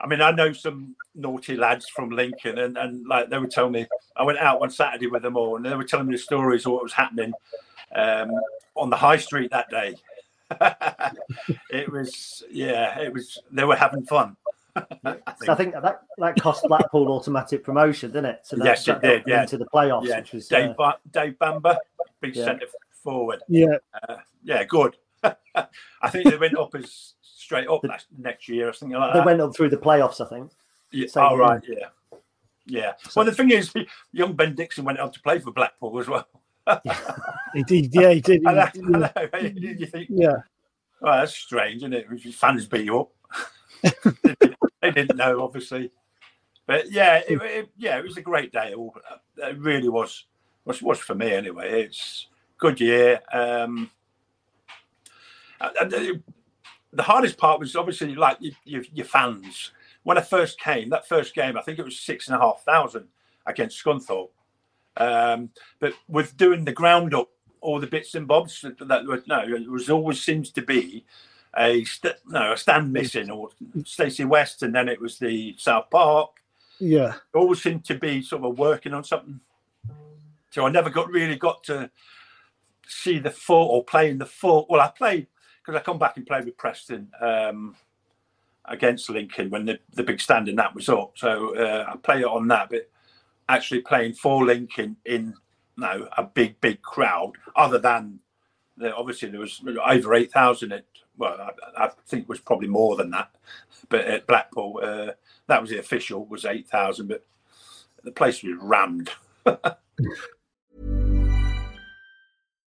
I mean, I know some naughty lads from Lincoln, and, and like they were telling me, I went out one Saturday with them all, and they were telling me the stories of what was happening um, on the high street that day. (laughs) it was, yeah, it was. They were having fun. I So I think that that cost Blackpool automatic promotion, didn't it? So that, Yes, it that did, yeah. into the playoffs, yeah, which was Dave, uh, Ba- Dave Bamber, big Yeah. centre forward. Yeah, Uh, yeah, good. (laughs) I think they went up as straight up last, next year or something like they that. went up through the playoffs, I think. Yeah, same oh, year. right, yeah. Yeah. Well, the thing is, (laughs) young Ben Dixon went on to play for Blackpool as well. (laughs) he did. Yeah, he did. I know, He- I know. You think, yeah, well, that's strange, isn't it? Fans beat you up. They didn't know, obviously. But yeah, it, it- yeah, it was a great day. It really was. Was was for me anyway. It's good year. Um, and- and the, the hardest part was obviously like your, your, fans. When I first came, that first game, I think it was six and a half thousand against Scunthorpe. Um, but with doing the ground up, all the bits and bobs that, that no, it was always seems to be a st- no a stand missing or Stacey West, and then it was the South Park. yeah, always seemed to be sort of working on something. So I never got really got to see the full or playing the full. Well, I played because I come back and played with Preston um, against Lincoln when the, the big stand in that was up. So uh, I played it on that, but actually playing for Lincoln in you know, a big, big crowd, other than the, obviously there was over 8,000 at, well, I, I think it was probably more than that, but at Blackpool, uh, that was the official, was 8,000, but the place was rammed. (laughs)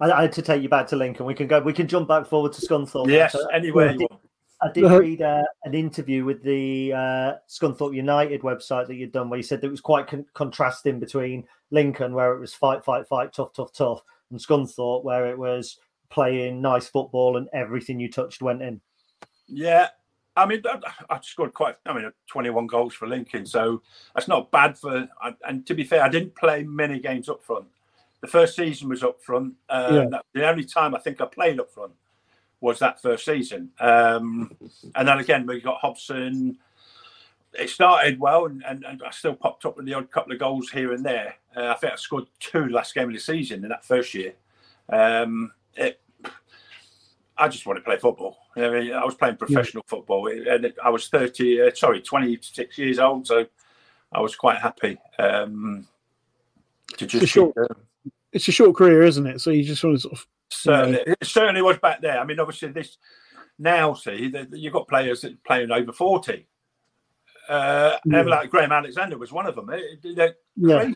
I, I had to take you back to Lincoln. We can go. We can jump back forward to Scunthorpe. Yes, Uh, anywhere I did. I did Uh-huh. read uh, an interview with the uh, Scunthorpe United website that you'd done, where you said that it was quite con- contrasting between Lincoln, where it was fight, fight, fight, tough, tough, tough, and Scunthorpe, where it was playing nice football and everything you touched went in. Yeah, I mean, I, I scored quite. I mean, 21 goals for Lincoln, so that's not bad for. And to be fair, I didn't play many games up front. The first season was up front. Um, Yeah. The only time I think I played up front was that first season. Um, and then again, we got Hobson. It started well, and, and, and I still popped up with the odd couple of goals here and there. Uh, I think I scored two last game of the season in that first year. Um, it, I just want to play football. I mean, I was playing professional football, and I was thirty, uh, sorry, twenty-six years old, so I was quite happy um, to just. sure. uh, it's a short career, isn't it? So you just want to sort of certainly, it certainly was back there. I mean, obviously, this now see that you've got players that are playing over forty. Uh, Yeah. like Graham Alexander was one of them. They're Yeah.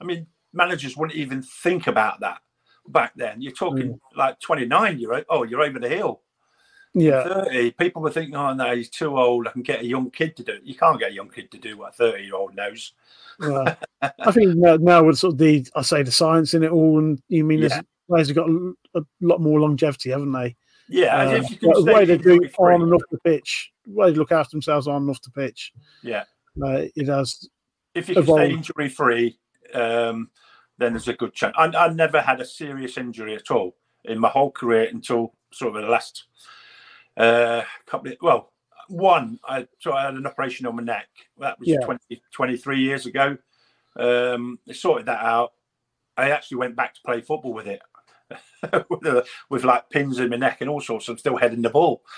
I mean, managers wouldn't even think about that back then. You're talking like 29. You're oh, you're over the hill. Yeah. 30, people were thinking, oh no, he's too old. I can get a young kid to do it. You can't get a young kid to do what a 30 year old knows. Well, (laughs) I think now, now with sort of the I say the science in it all, and you mean Yeah. players have got a, a lot more longevity, haven't they? Yeah, can the way they do injury-free. on and off the pitch, the way they look after themselves on and off the pitch, Yeah, uh, it has. if you can Evolve. stay injury free, um, then there's a good chance. I, I never had a serious injury at all in my whole career until sort of the last uh, couple of, well, one, I, so I had an operation on my neck. That was Yeah. 20, 23 years ago. Um, they sorted that out. I actually went back to play football with it. (laughs) with, with like pins in my neck and all sorts. I'm still heading the ball. (laughs)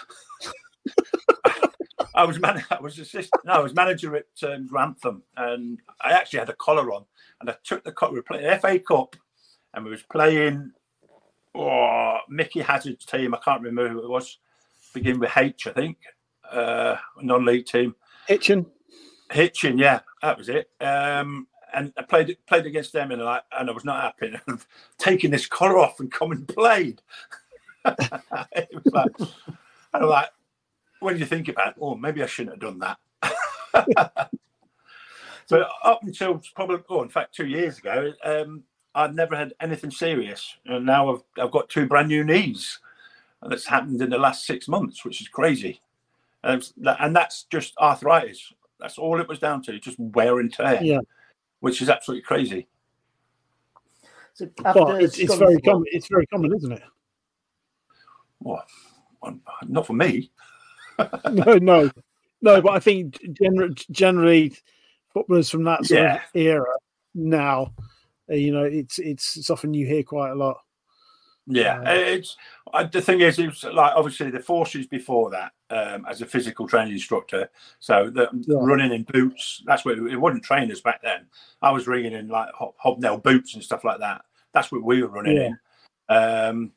I was man- I was assistant. No, I was manager at um, Grantham, and I actually had a collar on, and I took the collar. We were playing FA Cup, and we was playing. Oh, Mickey Hazard's team. I can't remember who it was. Begin with H, I think. Uh, non-league team. Hitchin. Hitchin, yeah, that was it. Um, and I played played against them, and like, and I was not happy. (laughs) Taking this collar off and come and played. (laughs) it was like, and I'm like, when you think about it, oh, maybe I shouldn't have done that. (laughs) but up until probably, oh, in fact, two years ago, um, I'd never had anything serious, and now I've I've got two brand new knees, that's happened in the last six months, which is crazy. And, and that's just arthritis. That's all it was down to, just wear and tear. Yeah. Which is absolutely crazy. So But it's, it's very common. It's very common, isn't it? Well, not for me. (laughs) no, no, no. But I think generally, generally footballers from that sort Yeah. of era now, you know, it's it's often you hear quite a lot. Yeah, it's uh, the thing is, it was like obviously the forces before that um, as a physical training instructor. So the Yeah. running in boots, that's what it wasn't trainers back then. I was ringing in like hob- hobnail boots and stuff like that. That's what we were running Yeah. in. Um,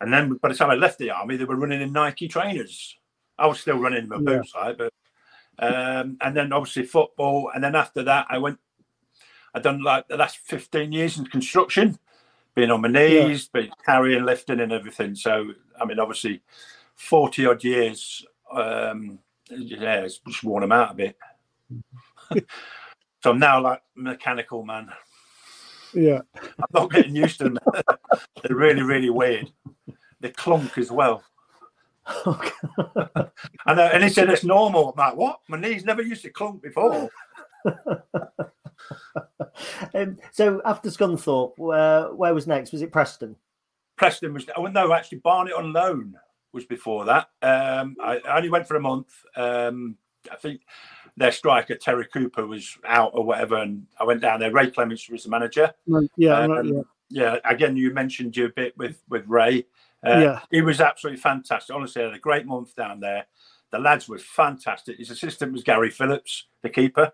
and then by the time I left the army, they were running in Nike trainers. I was still running in my Yeah. boots, right? But um, and then obviously football, and then after that, I went. I done like the last fifteen years in construction, being on my knees, been carrying, lifting, and everything. So I mean, obviously, forty odd years. Um, yeah, it's just worn them out a bit. (laughs) so I'm now like mechanical man. Yeah, I'm not getting used to them. (laughs) They're really, really weird. They clunk as well. (laughs) I know, and he said it's normal. I'm like, what? My knees never used to clunk before. (laughs) Um, so after Scunthorpe, where, where was next? Was it Preston? Preston was. Oh no, actually, Barnet on loan was before that. Um, I, I only went for a month. Um, I think their striker Terry Cooper was out or whatever, and I went down there. Ray Clemence was the manager. No, yeah, Um, no, yeah. yeah, again, you mentioned you a bit with with Ray. Uh, Yeah. he was absolutely fantastic. Honestly, I had a great month down there. The lads were fantastic. His assistant was Gary Phillips, the keeper.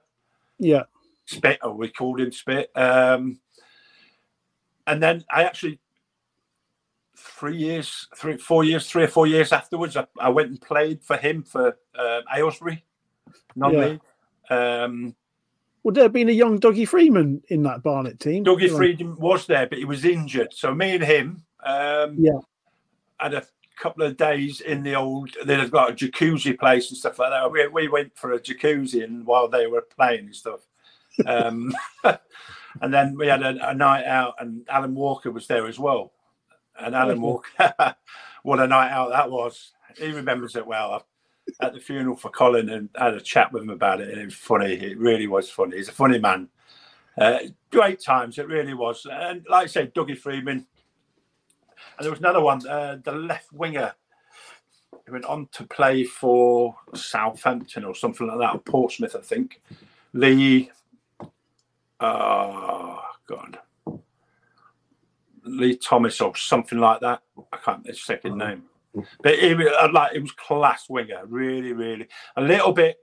Yeah. Spit, or we called him Spit. Um, and then I actually, three years, three, four years, three or four years afterwards, I, I went and played for him for uh, Aylesbury, non-league. Um, Would there have been a young Dougie Freedman in that Barnet team? Dougie Freedman was there, but he was injured. So me and him um, Yeah. had a couple of days in the old. They've got a jacuzzi place and stuff like that. We, we went for a jacuzzi and while they were playing and stuff. Um, (laughs) and then we had a, a night out, and Alan Walker was there as well. And Alan Walker, (laughs) what a night out that was! He remembers it well. At the funeral for Colin, and had a chat with him about it, and it was funny. It really was funny. He's a funny man. Uh, great times, it really was. And like I said, Dougie Freedman. And there was another one, uh, the left winger. who went on to play for Southampton or something like that, or Portsmouth, I think. Lee, oh God, Lee Thomas or something like that. I can't his second name, but he was uh, like it was class winger, really, really a little bit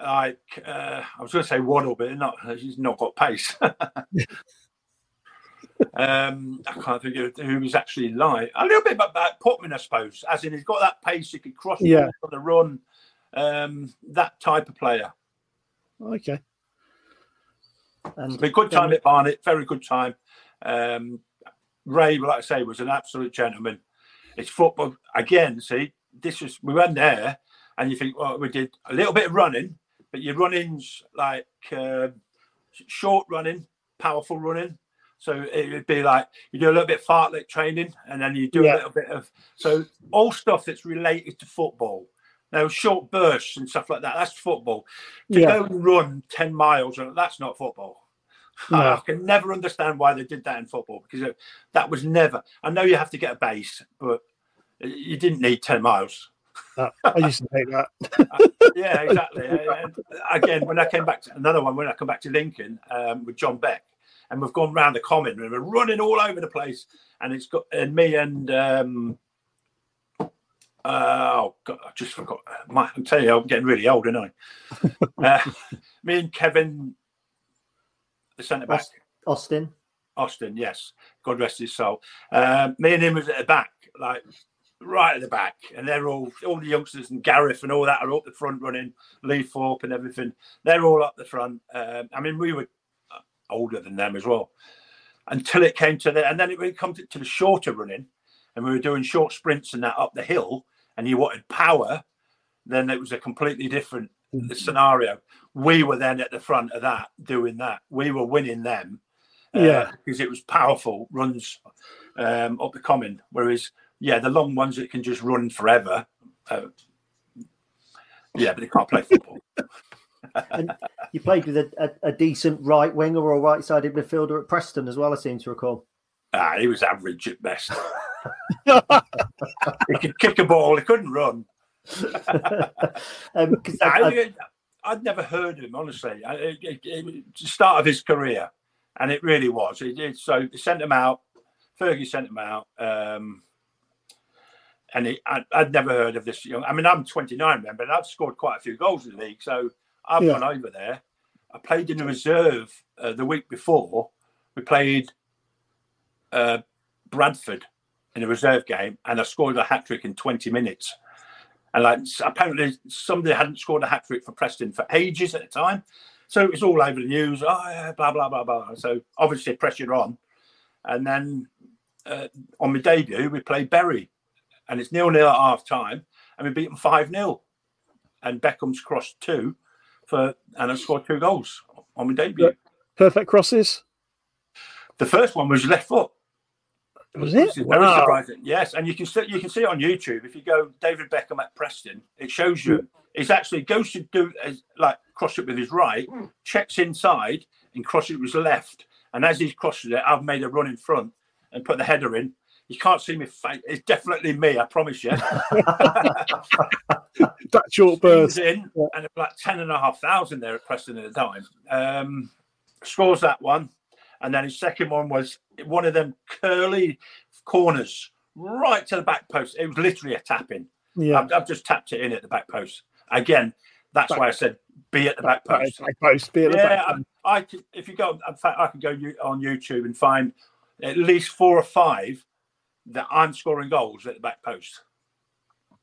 like uh, I was going to say waddle, but not he's not got pace. (laughs) um, I can't think of who was actually like a little bit about, Puttnam, I suppose, as in he's got that pace, he could cross Yeah. on the run, um, that type of player. Okay. And But good time at Barnet, very good time. Um, Ray, like I say, was an absolute gentleman. It's football again. See, this was we went there, and you think, well, we did a little bit of running, but your running's like uh, short running, powerful running. So it would be like you do a little bit of fartlek training, and then you do Yeah. a little bit of so all stuff that's related to football. Now, short bursts and stuff like that, that's football. To Yeah. go and run 10 miles, that's not football. (laughs) No. I can never understand why they did that in football because that was never. I know you have to get a base, but you didn't need 10 miles. Uh, I used to take that. (laughs) Yeah, exactly. And again, when I came back to another one, when I come back to Lincoln um, with John Beck, and we've gone round the common and we're running all over the place. And it's got and me and um, oh God, I just forgot. My, I'm telling you, I'm getting really old, aren't I? (laughs) uh, (laughs) me and Kevin, the centre back, Austin. Austin, yes, God rest his soul. Uh, me and him was at the back, like right at the back, and they're all all the youngsters and Gareth and all that are up the front running, Lee Thorpe and everything. They're all up the front. Um, I mean, we were uh, older than them as well, until it came to the, and then it really comes to, to the shorter running, and we were doing short sprints and that up the hill, and you wanted power. Then it was a completely different scenario. We were then at the front of that doing that. We were winning them. uh, Yeah. because it was powerful runs um, up the common. Whereas, yeah, the long ones that can just run forever. Uh, yeah, but they can't play football. (laughs) And you played with a, a, a decent right winger or right sided midfielder at Preston as well, I seem to recall. Ah, he was average at best. (laughs) he could kick a ball, he couldn't run. (laughs) um, I- I'd never heard of him, honestly. I, it, it, it start of his career, and it really was. It, so they sent him out. Fergie sent him out. Um, and he, I, I'd never heard of this young. I mean, I'm 29, remember, and I've scored quite a few goals in the league. So I've Yeah. gone over there. I played in the reserve uh, the week before. We played uh, Bradford in a reserve game, and I scored a hat trick in 20 minutes. And like apparently somebody hadn't scored a hat trick for Preston for ages at the time. So it was all over the news. Oh yeah, blah blah blah blah. So obviously pressure on. And then uh, on my debut, we played Bury, and it's nil nil at half time, and we beat them five 0 And Beckham's crossed two for, and I've scored two goals on my debut. Perfect crosses. The first one was left foot. Was it? Which is very Wow. surprising. Yes, and you can see you can see it on YouTube. If you go David Beckham at Preston, it shows you. He's actually goes to do as like cross it with his right, hmm. checks inside and crosses it with his left. And as he's crossing it, I've made a run in front and put the header in. You can't see me face. It's definitely me. I promise you. (laughs) That short burst. in, and it's like ten and a half thousand there at Preston at the time. Um, scores that one, and then his second one was one of them curly corners right to the back post. It was literally a tapping. Yeah. I've, I've just tapped it in at the back post. Again, that's Back- why I said be at the back post. Back post. Be at the Yeah, back. I, I could, if you go, in fact, I could go on YouTube and find at least four or five that I'm scoring goals at the back post.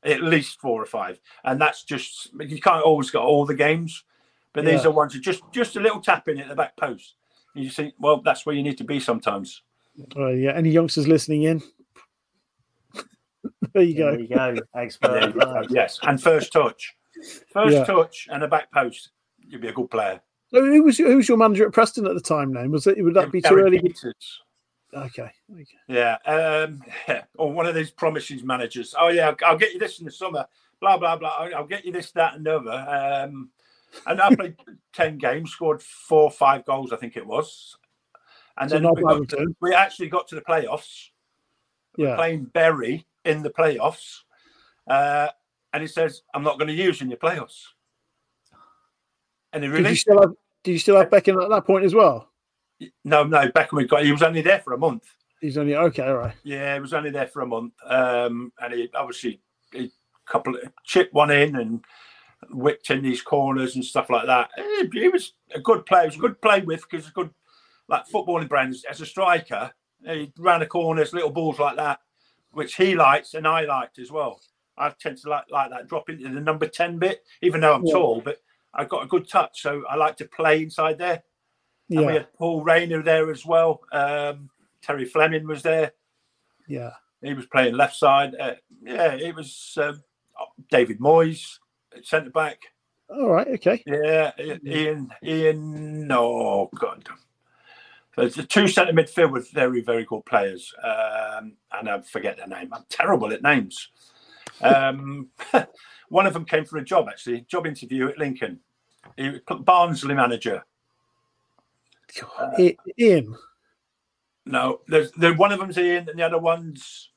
At least four or five, and that's just you can't always get all the games, but these are ones that just just a little tap in at the back post. And you think, well, that's where you need to be sometimes. Oh, yeah. Any youngsters listening in? (laughs) there you go. there you go, expert. There you. Yes, and first touch, first Yeah. touch, and a back post. You'd be a good player. So who was who was your manager at Preston at the time? Then was it? Would that be too Gary early? Peters. Okay. okay. Yeah, um, (laughs) or one of these promises managers. Oh yeah, I'll, I'll get you this in the summer. Blah blah blah. I'll, I'll get you this, that, and other. Um, and I played (laughs) ten games, scored four, five goals, I think it was. And then we, got, return. we actually got to the playoffs, Yeah. playing Bury in the playoffs. Uh, and he says, "I'm not going to use you in your playoffs." And he Did you really still have? Did you still have Beckham at that point as well? No, no. Beckham had got. He was only there for a month. He's only okay. All right. Yeah, he was only there for a month, um, and he obviously he couple chipped one in and whipped in these corners and stuff like that. He, was a good player. He was a good play with because he's good, like footballing brains as a striker. He ran the corners, little balls like that, which he likes and I liked as well. I tend to like like that drop into the number ten bit, even though I'm Yeah. tall, but I've got a good touch, so I like to play inside there. And we Yeah. had Paul Raynor there as well. Um, Terry Fleming was there. Yeah. He was playing left side. Uh, yeah, it was um, David Moyes, centre back. All right. Okay. Yeah, Ian, Ian, oh God. So the two centre midfield were very, very good players. Um, and I forget their name. I'm terrible at names. Um, (laughs) one of them came for a job, actually, job interview at Lincoln. He Barnsley manager. I- Ian. No, there's there, one of them's Ian, and the other one's.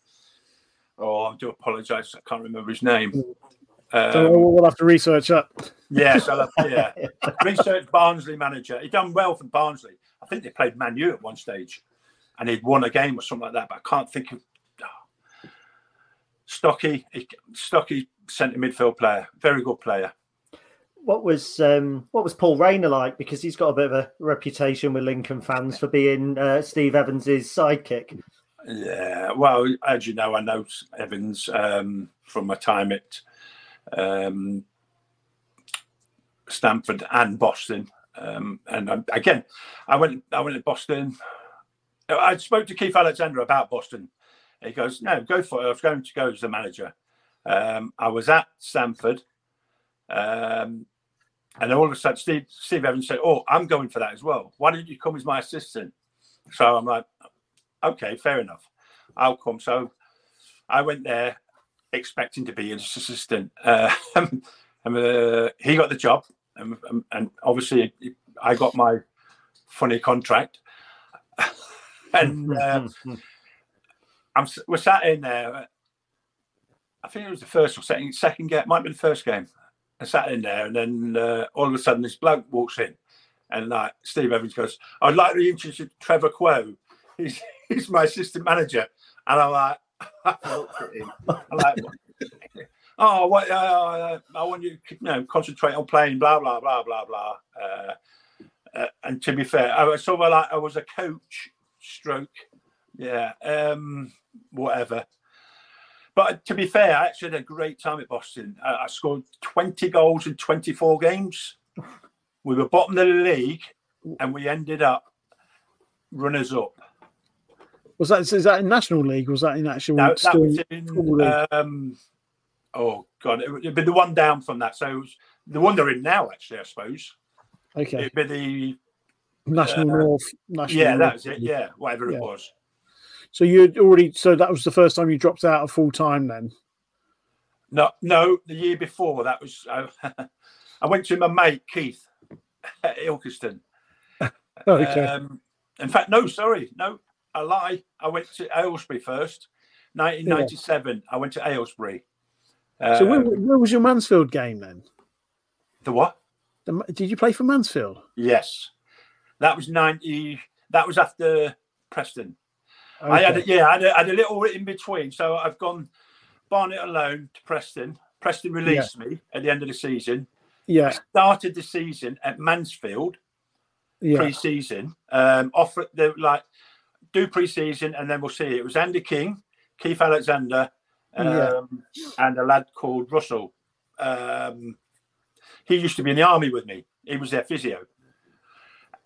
Oh, I do apologise. I can't remember his name. Um, we'll we'll have to research that. Yes, I'll have, yeah. (laughs) Research Barnsley manager. He done well for Barnsley. I think they played Man U at one stage, and he'd won a game or something like that. But I can't think of oh. Stocky. Stocky centre midfield player, very good player. What was um, what was Paul Raynor like? Because he's got a bit of a reputation with Lincoln fans for being uh, Steve Evans's sidekick. Yeah, well, as you know, I know Evans um, from my time at um, Stamford and Boston. Um, and again, I went I went to Boston. I spoke to Keith Alexander about Boston. He goes, "No, go for it." I was going to go as the manager. Um, I was at Stamford. um, and then all of a sudden, Steve, Steve Evans said, "Oh, I'm going for that as well. Why don't you come as my assistant?" So I'm like, "Okay, fair enough. I'll come." So I went there expecting to be an assistant. Uh, (laughs) and, uh, he got the job, and, and, obviously I got my funny contract. (laughs) and uh, (laughs) I'm we're sat in there I think it was the first or second second game, might be the first game. I sat in there, and then uh, all of a sudden this bloke walks in, and like Steve Evans goes, "I'd like to introduce Trevor Quow. He's (laughs) he's my assistant manager." And I'm like. (laughs) I'm like, (laughs) "Oh, what? Uh, I want you, you know, concentrate on playing." Blah blah blah blah blah. Uh, uh, and to be fair, I was sort of like I was a coach, stroke, yeah, um, whatever. But to be fair, I actually had a great time at Boston. I, I scored 20 goals in 24 games. We were bottom of the league and we ended up runners up. Was that is that in National League? Was that in actual? No, that was in, um, oh god, it would be the one down from that. So the one they're in now, actually, I suppose. Okay. It'd be the National uh, North. National yeah, North. that was it. Yeah, whatever yeah. it was. So you already so that was the first time you dropped out of full time then. No, no, the year before that was uh, (laughs) I went to my mate Keith (laughs) at Ilkeston. (laughs) okay. Um, in fact, no, sorry, no, I lie. I went to Aylesbury first. 1997, yeah. I went to Aylesbury. Um, so where, where, was your Mansfield game then? The what? The, did you play for Mansfield? Yes, that was 90. That was after Preston. Okay. I had a, yeah, I had, a, I had a little in between. So I've gone Barnet alone to Preston. Preston released yeah. me at the end of the season. Yeah. I started the season at Mansfield yeah. pre-season. Um, offer the like do pre-season and then we'll see. It was Andy King, Keith Alexander, um, yeah. and a lad called Russell. Um, he used to be in the army with me. He was their physio,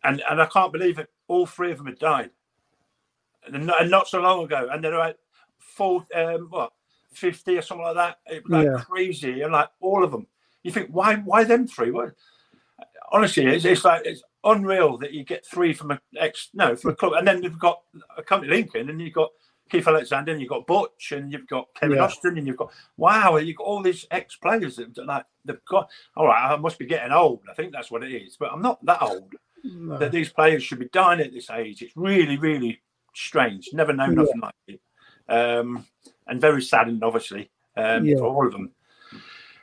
and and I can't believe it. All three of them had died and not, and not so long ago, and they're like full, um, what, fifty or something like that. It was like yeah. crazy, and like all of them. You think, why, why them three? What? Honestly, it's, it's like it's unreal that you get three from a ex, no, from a club, and then you've got a company Lincoln, and you've got Keith Alexander, and you've got Butch, and you've got Kevin yeah. Austin, and you've got wow, you've got all these ex players that like they've got. All right, I must be getting old. I think that's what it is, but I'm not that old. No. That these players should be dying at this age. It's really, really strange. Never known yeah. nothing like it. Um, and very saddened, obviously, um, yeah. for all of them.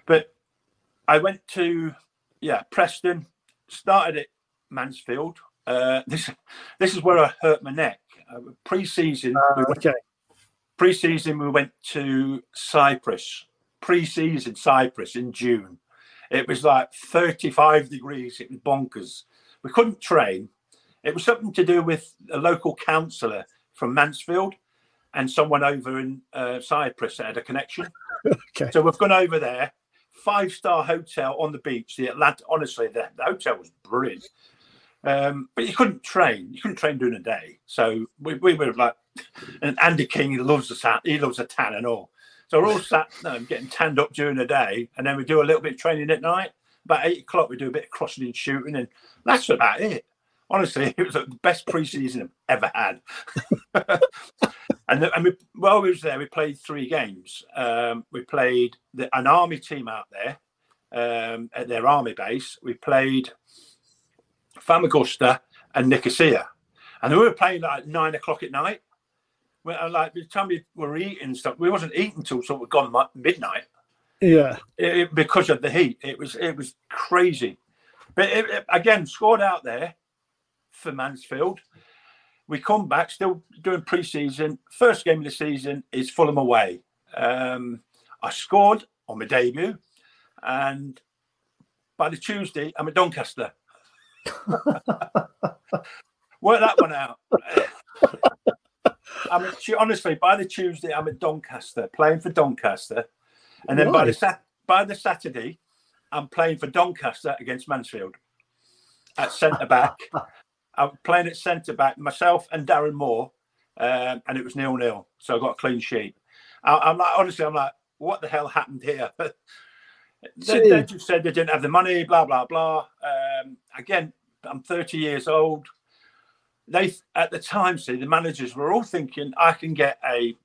But I went to, yeah, Preston, started at Mansfield. Uh, (laughs) this this is where I hurt my neck. Uh, pre-season, uh, we okay. Pre-season, we went to Cyprus. Pre-season Cyprus in June. It was like 35 degrees. It was bonkers. We couldn't train. It was something to do with a local councillor from Mansfield and someone over in uh, Cyprus that had a connection. (laughs) okay. So we've gone over there, five star hotel on the beach. The Atlanta, honestly, the, the hotel was brilliant. Um, but you couldn't train. You couldn't train during the day. So we, we were like, and Andy King, he loves the tan. He loves the tan and all. So we're all sat getting tanned up during the day, and then we do a little bit of training at night. About eight o'clock, we do a bit of crossing and shooting, and that's about it honestly, (laughs) it was the best preseason I've ever had. (laughs) and the, and we, while we was there, we played three games. Um, we played the, an army team out there um, at their army base. We played Famagusta and Nicosia, and we were playing like nine o'clock at night. Well, uh, like by the time we were eating stuff, we wasn't eating until sort of gone midnight. Yeah, it, it, because of the heat, it was it was crazy. But it, again, scored out there for Mansfield. We come back, still doing pre-season. First game of the season is Fulham away. Um, I scored on my debut, and by the Tuesday, I'm at Doncaster. (laughs) Work that one out. I mean, honestly, by the Tuesday, I'm at Doncaster playing for Doncaster, and then by the sat- by the Saturday, I'm playing for Doncaster against Mansfield at centre back. I'm playing at centre back, myself and Darren Moore, um, and it was nil nil. So I got a clean sheet. I, am like, honestly, I'm like, what the hell happened here? (laughs) they, they, just said they didn't have the money, blah blah blah. Um, again, I'm 30 years old. They at the time, see, the managers were all thinking, I can get a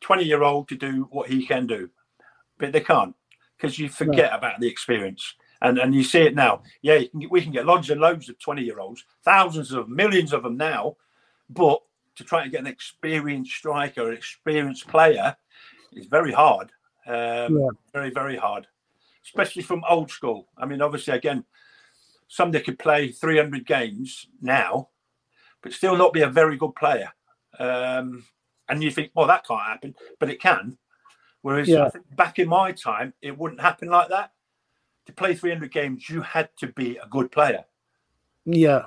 20 year old to do what he can do, but they can't because you forget no. about the experience. And, and you see it now. Yeah, can we can get loads and loads of 20 year olds, thousands of millions of them now. But to try to get an experienced striker, an experienced player, is very hard. Um, yeah. Very, very hard, especially from old school. I mean, obviously, again, somebody could play 300 games now, but still not be a very good player. Um, and you think, well, that can't happen, but it can. Whereas yeah. I think back in my time, it wouldn't happen like that. To play 300 games, you had to be a good player. Yeah.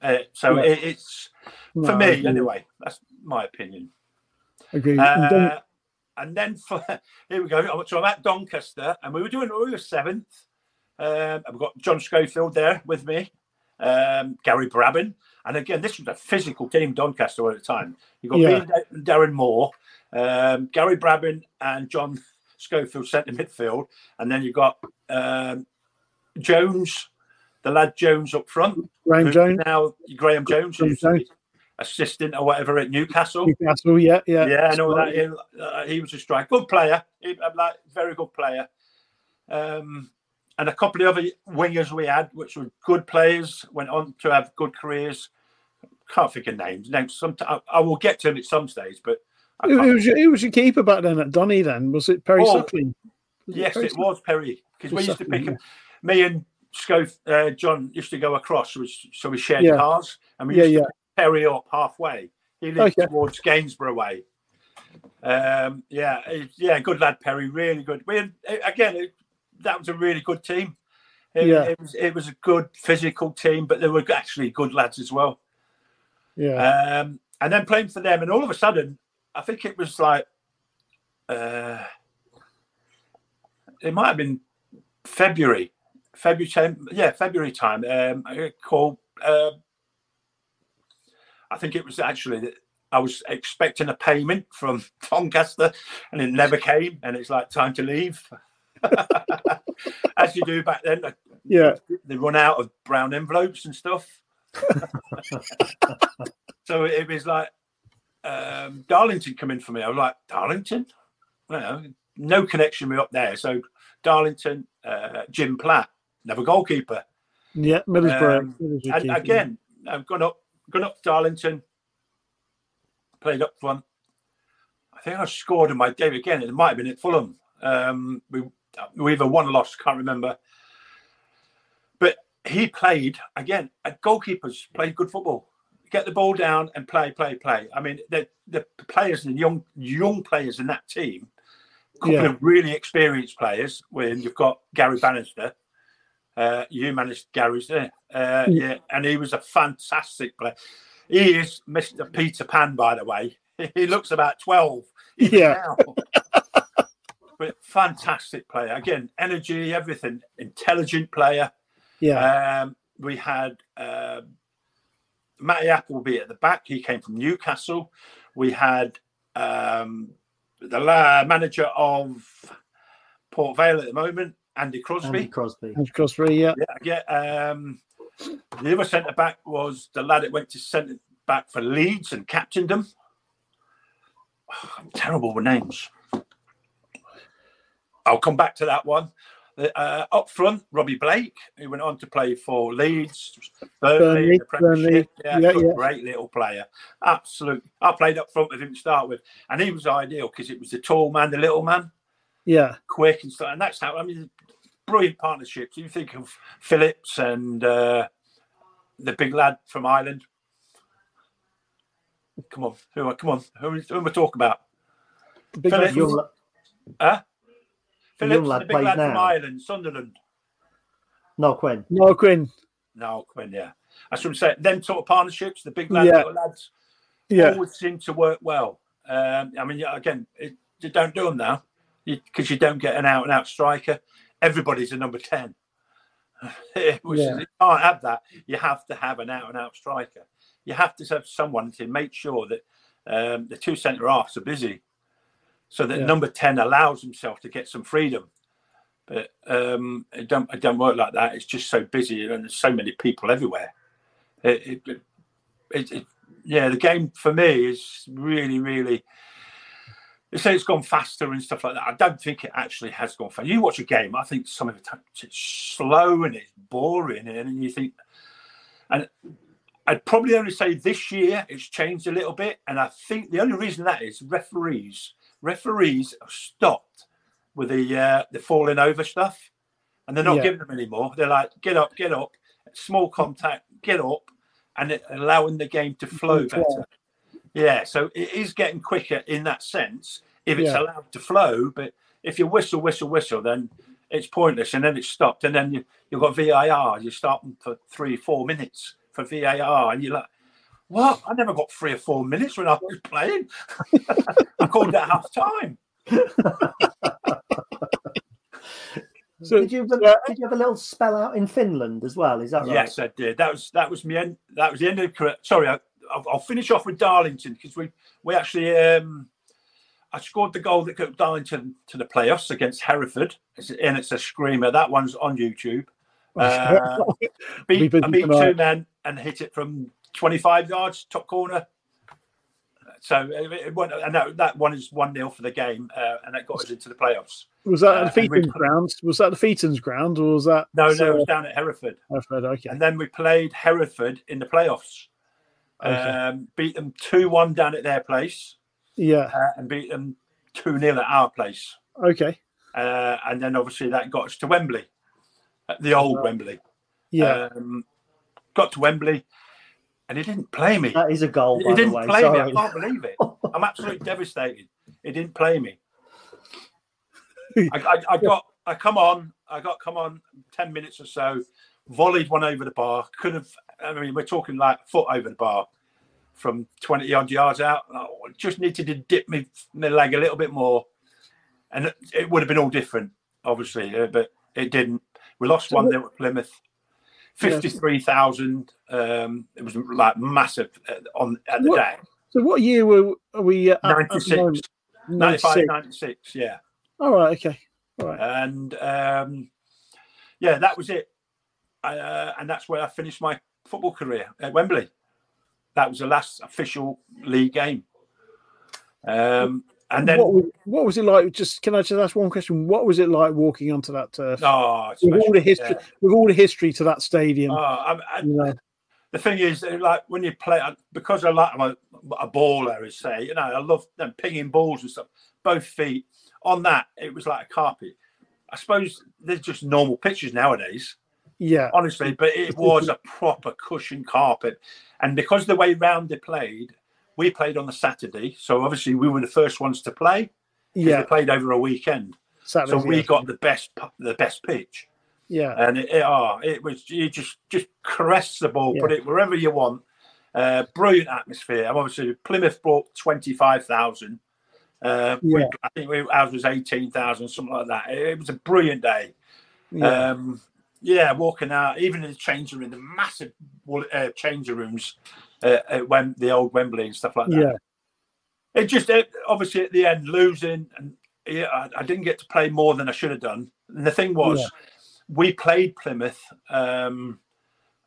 Uh, so yeah. It, it's no, for me anyway. That's my opinion. Agreed. Uh, and then for (laughs) here we go. So I'm at Doncaster, and we were doing we were seventh. Um, I've got John Schofield there with me, um, Gary Brabin, and again, this was a physical team, Doncaster at the time. You got yeah. me and Darren Moore, um, Gary Brabin, and John Schofield centre midfield, and then you've got um, Jones, the lad Jones up front. Graeme Jones. Now Graeme Jones, assistant or whatever at Newcastle. Newcastle, yeah, yeah. Yeah, I know that. He, uh, he was a strike. Good player. He, like, very good player. Um, and a couple of other wingers we had, which were good players, went on to have good careers. Can't think of names. Names. Some I, I will get to them at some stage, but who, who, was your, who was your keeper back then at Donny? Then was it Perry oh, Suckling? Yes, it, Perry it was Perry because we used to pick him. Me and Scof, uh, John used to go across, so we, so we shared yeah. cars, and we used yeah, to yeah. Perry up halfway. He lived okay. towards Gainsborough way. Um, yeah, yeah, good lad, Perry. Really good. We had, again, that was a really good team. It, yeah. it was it was a good physical team, but they were actually good lads as well. Yeah. Um, and then playing for them, and all of a sudden, I think it was like uh, it might have been February, February time, yeah, February time. Um, I called. Uh, I think it was actually I was expecting a payment from (laughs) Doncaster, and it never came. And it's like time to leave. (laughs) as you do back then. Yeah, they run out of brown envelopes and stuff. (laughs) so it was like um, Darlington coming for me. I was like, Darlington? Well, no connection me up there. So Darlington, uh, Jim Platt, never goalkeeper. Yeah, Middlesbrough. Um, and again, I've gone up, gone up to Darlington, played up front. I think I scored in my debut again. It might have been at Fulham. Um, we we either won or lost, can't remember. But he played again. At goalkeepers played good football. Get the ball down and play, play, play. I mean, the the players and young young players in that team, a couple yeah. of really experienced players. When you've got Gary Bannister, uh, you managed Gary's there, uh, yeah. yeah, and he was a fantastic player. He is Mr. Peter Pan, by the way. (laughs) He looks about twelve. Yeah. (laughs) but fantastic player. Again, energy, everything. Intelligent player. Yeah. Um, we had uh, Matty Appleby at the back. He came from Newcastle. We had um, the manager of Port Vale at the moment, Andy Crosby. Andy Crosby. Andy Crosby, yeah. Yeah, yeah. Um, the other centre back was the lad that went to centre back for Leeds and captained them. Oh, (sighs) I'm terrible with names. I'll come back to that one. Uh, up front, Robbie Blake, who went on to play for Leeds, Burnley, Burnley. Yeah, yeah, yeah, great little player. Absolutely. I played up front with him to start with, and he was ideal because it was the tall man, the little man. Yeah. Quick and stuff. And that's how, I mean, brilliant partnerships. You think of Phillips and uh, the big lad from Ireland. Come on, who? Come on, who, who am I talking about? Big Phillips. lad- Young, la- Huh? The young Phillips, lad the big plays lad from. Ireland, Sunderland. no, Quinn. No, Quinn. No, Quinn, yeah. That's what I'm saying. Them sort of partnerships, the big lad, Yeah. little lads, Yeah. always seem to work well. Um, I mean, again, it, you don't do them now because you, don't get an out and out striker. Everybody's a number 10. (laughs) Which Yeah. is, you can't have that. You have to have an out and out striker. You have to have someone to make sure that um, the two centre halves are busy so that Yeah. number 10 allows himself to get some freedom. But um, it don't it don't work like that. It's just so busy and there's so many people everywhere. It, it, it, it, yeah, the game for me is really, really. They say it's gone faster and stuff like that. I don't think it actually has gone faster. You watch a game, I think some of it it's slow and it's boring, and you think, and I'd probably only say this year it's changed a little bit, and I think the only reason that is referees. Referees have stopped with the uh, the falling over stuff, and they're not Yeah. giving them anymore. They're like, get up, get up, small contact, get up, and it, allowing the game to flow better. Yeah, so it is getting quicker in that sense if it's Yeah. allowed to flow. But if you whistle, whistle, whistle, then it's pointless, and then it's stopped, and then you you've got VAR. You start them for three, four minutes for VAR, and you're like, what? I never got three or four minutes when I was playing. (laughs) I called that half time. So, Did you have a, did you have a little spell out in Finland as well? Is that right? Yes, I did. That was that was me end. That was the end of the. Sorry, I, I'll, I'll finish off with Darlington because we we actually um, I scored the goal that got Darlington to the playoffs against Hereford, It's- and it's a screamer. That one's on YouTube. (laughs) Uh, beat, beat two men and hit it from 25 yards, top corner. So it, it went, and that, that one is one 0 for the game, uh, and that got us into the playoffs. was that uh, the and we- Feethams ground? Was that the Feethams ground, or was that? No, no, it was down at Hereford. Hereford, okay. and then we played Hereford in the playoffs. Okay. Um, beat them two one down at their place, yeah. uh, and beat them two 0 at our place. Okay. Uh, and then obviously that got us to Wembley, the old Wembley. Yeah. Um, got to Wembley, and he didn't play me. That is a goal, He by didn't way. play me. I can't believe it. I'm absolutely (laughs) devastated. He didn't play me. I, I, I (laughs) got. I come on. I got come on. Ten minutes or so. Volleyed one over the bar. Could have. I mean, we're talking like foot over the bar from twenty odd yards out. I just needed to dip me my leg a little bit more, and it, it would have been all different, obviously. uh, but it didn't. We lost So one there 0 at Plymouth. Fifty-three thousand. Um, it was like massive uh, on at the What- day. So what year were are we at? at 96. 95, 96. 96, yeah. All right. Okay. All right. And um, yeah, that was it. Uh, and that's where I finished my football career at Wembley. That was the last official league game. Um, and then, what, was, what was it like? Just can I just ask one question? What was it like walking onto that turf oh, with all the history? yeah. With all the history to that stadium, Oh, I, I, you know. the thing is, uh, like when you play, uh, because I like I'm a, a baller, as say, you know, I love them pinging balls and stuff. Both feet on that, it was like a carpet. I suppose there's just normal pitches nowadays. Yeah. honestly, but it was a proper cushion carpet. And because the way round they played, we played on the Saturday. So obviously we were the first ones to play. Yeah. They played over a weekend. Saturdays, so we yeah. got the best the best pitch. Yeah. And it, it, oh, it was you just just caress the ball, put it wherever you want. Uh, brilliant atmosphere. And obviously Plymouth brought twenty five thousand. Uh, we- Yeah. I think we, ours was eighteen thousand, something like that. It, it was a brilliant day. Yeah. Um, yeah, walking out, even in the changing room, the massive uh, changing rooms uh, at Wem- the old Wembley and stuff like that. yeah. It just it, obviously at the end losing, and yeah, I, I didn't get to play more than I should have done. And the thing was, Yeah. we played Plymouth um,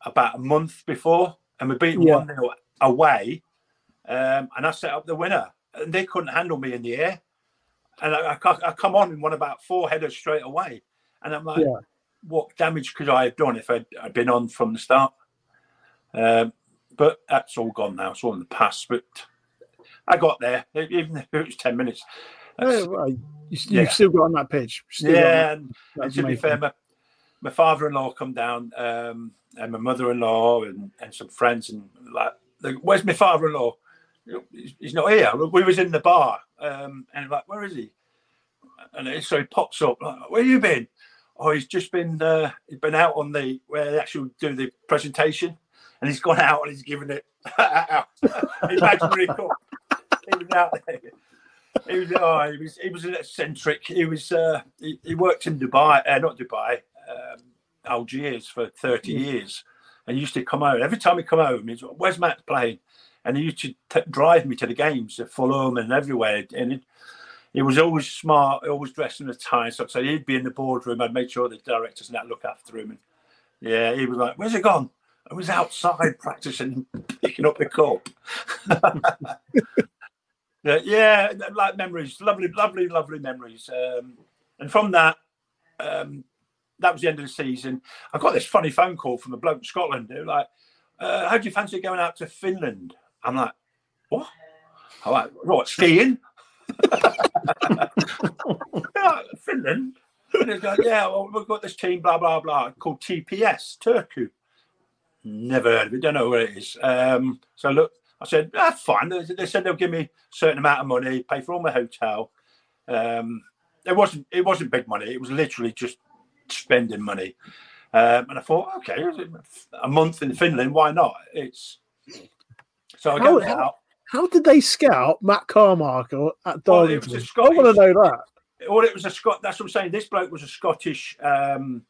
about a month before, and we beat Yeah. one 0 away, um, and I set up the winner, and they couldn't handle me in the air, and I, I, I come on and won about four headers straight away, and I'm like, Yeah. what damage could I have done if I'd, I'd been on from the start? Um, but that's all gone now. It's all in the past. But I got there, even if it was ten minutes. Yeah, well, you, you've still got on that pitch. Still yeah, and, and to be fair, my, my father-in-law come down, um, and my mother-in-law, and, and some friends, and like, like, where's my father-in-law? He's, he's not here. We was in the bar, um, and like, where is he? And so he pops up. Like, where you been? Oh, he's just been uh, he's been out on the where they actually do the presentation, and he's gone out and he's given it (laughs) out. imaginary cup. He was out there. He was, oh, he was, he was an eccentric. He was, uh, he, he worked in Dubai, uh, not Dubai, um, Algiers for 30 years. And he used to come home. Every time he come home, he's, where's Matt playing? And he used to t- drive me to the games at Fulham and everywhere. And it, he was always smart, always dressed in a tie and stuff. So he'd be in the boardroom. I'd make sure the directors and that look after him. And yeah, he was like, "Where's it gone?" I was outside practicing, picking up the cup. (laughs) yeah, like memories, lovely, lovely, lovely memories. Um, and from that, um, that was the end of the season. I got this funny phone call from a bloke in Scotland. Were like, uh, "How do you fancy going out to Finland?" I'm like, "What?" I'm like, "What skiing?" (laughs) Finland. Yeah, well, we've got this team, blah, blah, blah, called TPS, Turku. Never heard of it, don't know where it is. Um, so look, I said, that's fine. They, said they'll give me a certain amount of money, pay for all my hotel. Um, it wasn't it wasn't big money. It was literally just spending money. Um, and I thought, okay, a month in Finland, why not? It's so I go out. How did they scout Matt Carmichael at Darlington? Well, I want to know that. Well, it was a Scot. That's what I'm saying. This bloke was a Scottish. Um,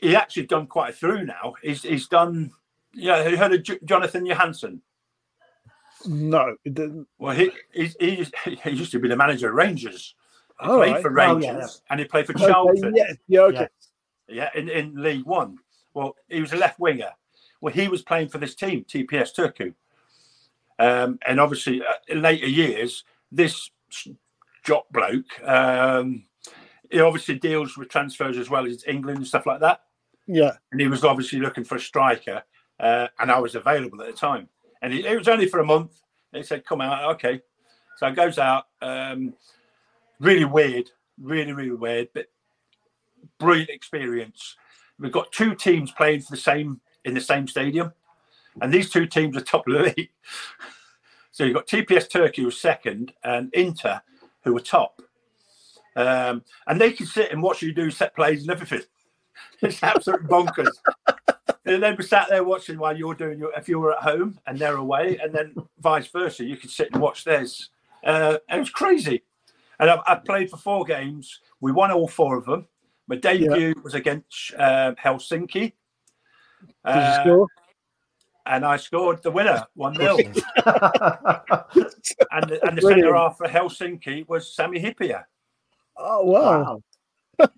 he actually done quite a through now. He's he's done. Yeah, you heard of J- Jonatan Johansson? No, it didn't. Well, he he, he, (laughs) he used to be the manager of Rangers. He All played right. for Oh, Rangers yeah. and he played for Okay, Charlton. yeah, yeah, okay. Yeah, in, in League One. Well, he was a left winger. Well, he was playing for this team, TPS Turku. Um, and obviously, uh, in later years, this jock bloke, um, he obviously deals with transfers as well as England and stuff like that. Yeah. And he was obviously looking for a striker, uh, and I was available at the time. And it, it was only for a month. They said, "Come out, okay." So I goes out. Um, really weird, really, really weird, but brilliant experience. We've got two teams playing for the same in the same stadium, and these two teams are top of the (laughs) league. So you've got TPS Turku was second, and Inter who were top. Um, and they can sit and watch you do set plays and everything. (laughs) It's absolute bonkers. and then we sat there watching while you're doing your if you were at home and they're away, and then vice versa. You could sit and watch theirs. Uh, and it was crazy. And I, I played for four games. We won all four of them. My debut was against uh, Helsinki. Did you Uh, score? and I scored the winner, 1 0. (laughs) and the, and the centre half for Helsinki was Sami Hyypiä. Oh wow!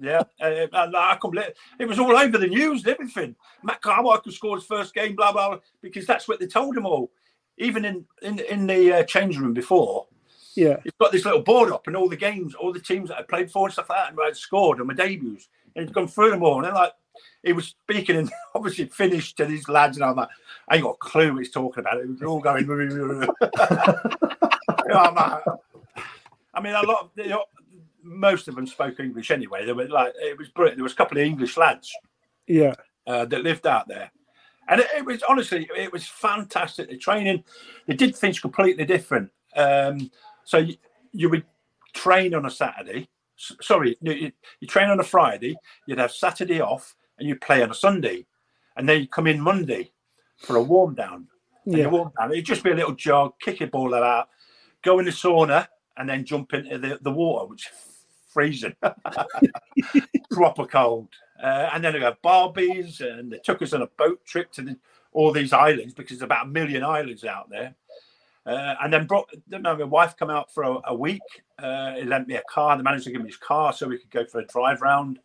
Yeah, uh, and I couldn't it was all over the news and everything. Matt Carmichael scored his first game, blah blah, blah, because that's what they told him all. Even in in, in the uh, change room before, Yeah, he's got this little board up and all the games, all the teams that I played for and stuff like that, and I'd scored on my debuts, and he'd gone through them all, and then like he was speaking and (laughs) obviously finished to these lads, and I'm like, I ain't got a clue what he's talking about. It was all going. You know, like- I mean, a lot of you know, most of them spoke English anyway. They were like, it was brilliant. There was a couple of English lads yeah, uh, that lived out there. And it, it was honestly, it was fantastic. The training, they did things completely different. Um, so you, you would train on a Saturday. S- sorry, you, you- train on a Friday. You'd have Saturday off, and you play on a Sunday, and then you come in Monday for a warm down. Yeah. warm down. It'd just be a little jog, kick a ball about, go in the sauna, and then jump into the, the water, which freezing, (laughs) proper cold. Uh, and then we have Barbies, and they took us on a boat trip to the, all these islands because there's about a million islands out there. Uh, and then brought then my wife come out for a, a week. Uh, he lent me a car. The manager gave me his car so we could go for a drive round,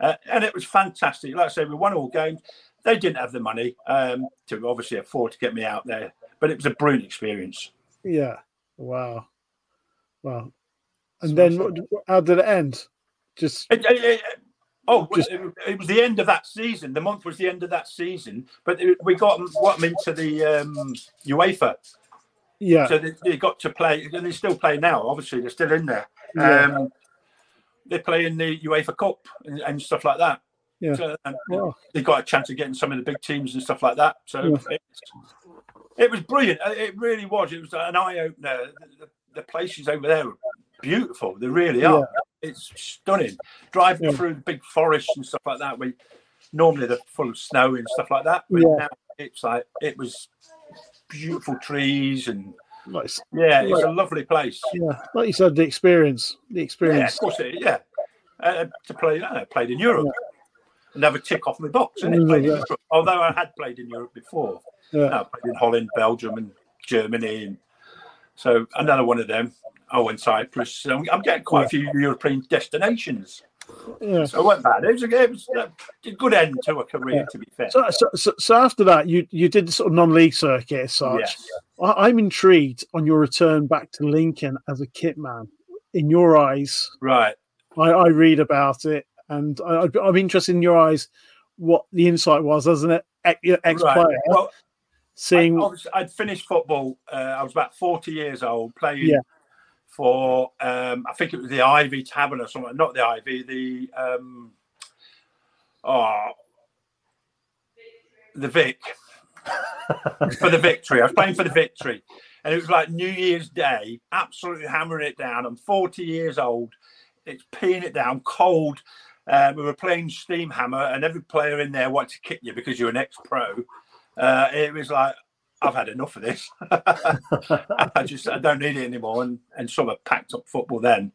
uh, and it was fantastic. Like I say, we won all games. They didn't have the money um, to obviously afford to get me out there, but it was a brilliant experience. yeah. Wow, wow. And then what, how did it end? Just It- it- it- oh, Just- it, was the end of that season. The month was the end of that season, but we got them into the um, UEFA. yeah, So they, they got to play, and they still play now. Obviously, they're still in there. Yeah. Um, they play in the UEFA Cup and, and stuff like that. Yeah. So, and Wow. they got a chance of getting some of the big teams and stuff like that. So Yeah. it, was brilliant. It really was. It was an eye opener. The, the, places over there are beautiful. They really are. It's stunning. Driving Yeah. through the big forests and stuff like that. We normally they're full of snow and stuff like that. But Yeah. now it's like it was beautiful trees and Nice. yeah, it's a lovely place. Yeah, like you said, the experience, the experience. Yeah, of experience. course it. Yeah, uh, to play. I played in Europe. Another tick off my box, isn't? Mm, Played yeah. Although I had played in Europe before. Yeah. I played in Holland, Belgium, and Germany, and so another one of them. Oh, and Cyprus. So I'm, getting quite a few European destinations. Yeah. So it wasn't bad. It was a, it was a good end to a career, Yeah. to be fair. So, so, so, after that, you you did the sort of non-league circuit as such. Yes. I'm intrigued on your return back to Lincoln as a kit man. In your eyes, Right. I, I read about it, and I, I'm interested in your eyes what the insight was, doesn't it? Ex Right. Well, seeing, I, I'd finished football. Uh, I was about 40 years old playing Yeah. For, um, I think it was the Ivy Tavern or something. Not the Ivy, the, um, oh, the Vic. (laughs) for the victory. I was playing for the victory. And it was like New Year's Day, absolutely hammering it down. I'm 40 years old. It's peeing it down, cold. Uh, we were playing Steam Hammer, and every player in there wanted to kick you because you're an ex pro. Uh, it was like, I've had enough of this. (laughs) I just I don't need it anymore. And and sort of packed up football then.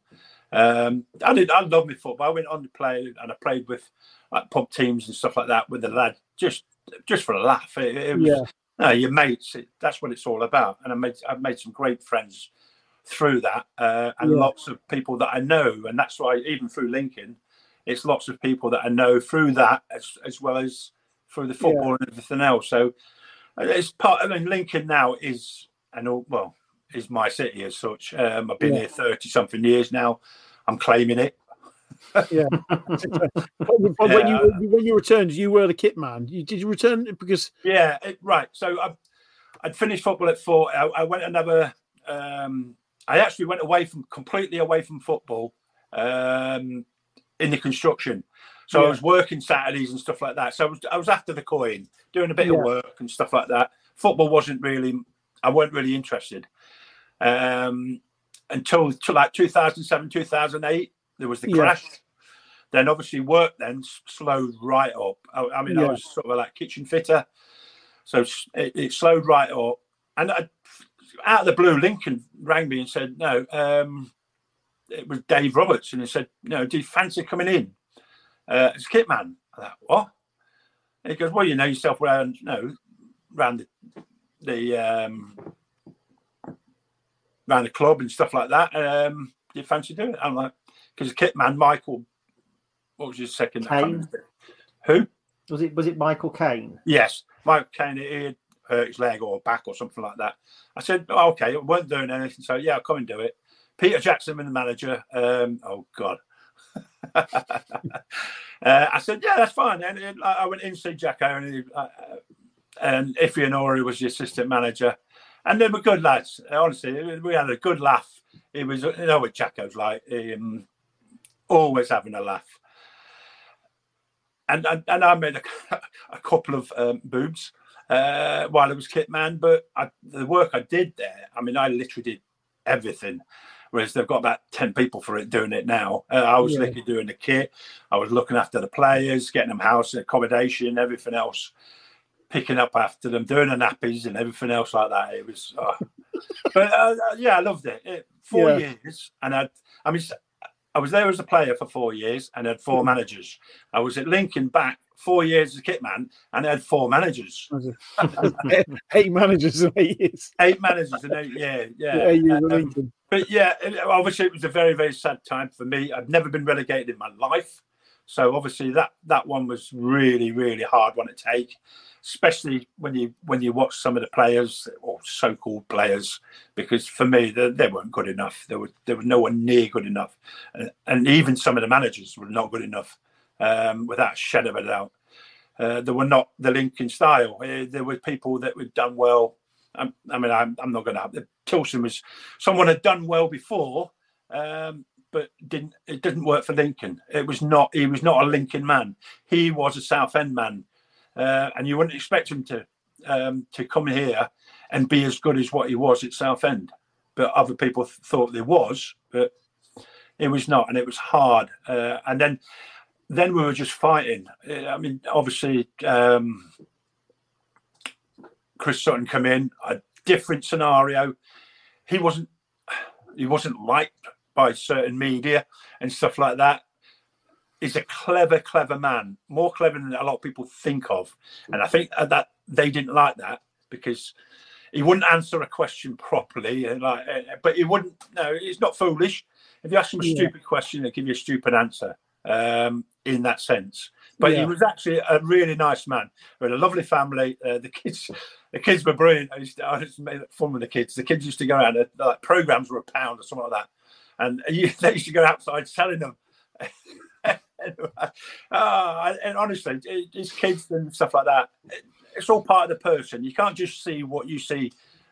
Um, I did. I love my football. I went on to play, and I played with like pub teams and stuff like that with the lad, just just for a laugh. It, it was, Yeah. no, your mates. It, that's what it's all about. And I made I've made some great friends through that, uh, and Yeah. lots of people that I know. And that's why even through Lincoln, it's lots of people that I know through that as as well as through the football and everything else. So it's part. I mean, Lincoln now is and all well is my city as such. Um, I've been Yeah. here thirty something years now. I'm claiming it. yeah. (laughs) when you when you returned, you were the kit man. You, did you return because Yeah, it, right. So I, I'd finished football at four. I, I went another. Um, I actually went away from completely away from football um, in the construction. So I was working Saturdays and stuff like that. So I was, I was after the coin, doing a bit Yeah. of work and stuff like that. Football wasn't really. I weren't really interested um, until, until like 2007, 2008. There was the Yeah. crash. Then obviously work then slowed right up. I, I mean, I was sort of like kitchen fitter, so it, it slowed right up. And I, out of the blue, Lincoln rang me and said, "No, um, it was Dave Roberts," and he said, "No, do you fancy coming in uh, kit man?" I thought, "What?" And he goes, "Well, you know yourself around, you know, around the, the um, around the club and stuff like that. Um, do you fancy doing it?" I'm like, "Because kit man, Michael, what was his second? Kane? Who? Was it was it Michael Kane? Yes, Mike Kane, he had hurt his leg or back or something like that. I said, oh, okay, I weren't doing anything. So, yeah, I'll come and do it. Peter Jackson and the manager. Um, oh, God. (laughs) uh, I said, yeah, that's fine. And, I went in to see Jacko and, he, uh, and Iffy Onuora was the assistant manager. And they were good lads. Honestly, we had a good laugh. It was, you know what Jacko's like. Um, always having a laugh and and, and I made a, (laughs) a couple of um, boobs uh, while I was kit man. But I, the work I did there, I mean, I literally did everything. Whereas they've got about ten people for it doing it now. Uh, I was Yeah. literally doing the kit. I was looking after the players, getting them house accommodation, everything else, picking up after them, doing the nappies and everything else like that. It was, uh, (laughs) but uh, yeah, I loved it. it four Yeah. years, and I, I mean, I was there as a player for four years and had four managers. I was at Lincoln back four years as a kit man and had four managers, (laughs) (laughs) eight managers in eight years? eight managers in eight yeah, yeah. Eight years Um, but yeah, obviously it was a very, very sad time for me. I've never been relegated in my life. So obviously that that one was really, really hard one to take, especially when you when you watch some of the players or so-called players, because for me they, they weren't good enough. There was there was no one near good enough, and, and even some of the managers were not good enough, um, without a shadow of a doubt. Uh, they were not the Lincoln style. Uh, there were people that were done well. I, I mean, I'm, I'm not going to. Tilson was someone had done well before, um, but didn't it didn't work for Lincoln. It was not he was not a Lincoln man. He was a Southend man, uh, and you wouldn't expect him to um, to come here and be as good as what he was at Southend. But other people th- thought there was, but it was not, and it was hard. Uh, and then then we were just fighting. Uh, I mean, obviously. Um, Chris Sutton come in, a different scenario. He wasn't he wasn't liked by certain media and stuff like that. He's a clever, clever man, more clever than a lot of people think of. And I think that they didn't like that because he wouldn't answer a question properly. And like, but he wouldn't. No, he's not foolish. If you ask him a Yeah. stupid question, he'll give you a stupid answer. Um, in that sense, but he was actually a really nice man. We had a lovely family. Uh, the kids, the kids were brilliant. I used to, I used to make fun with the kids. The kids used to go out and like programs were a pound or something like that, and (laughs) you, they used to go outside selling them. (laughs) Ah, and honestly, it- it's kids and stuff like that. It- It's all part of the person. You can't just see what you see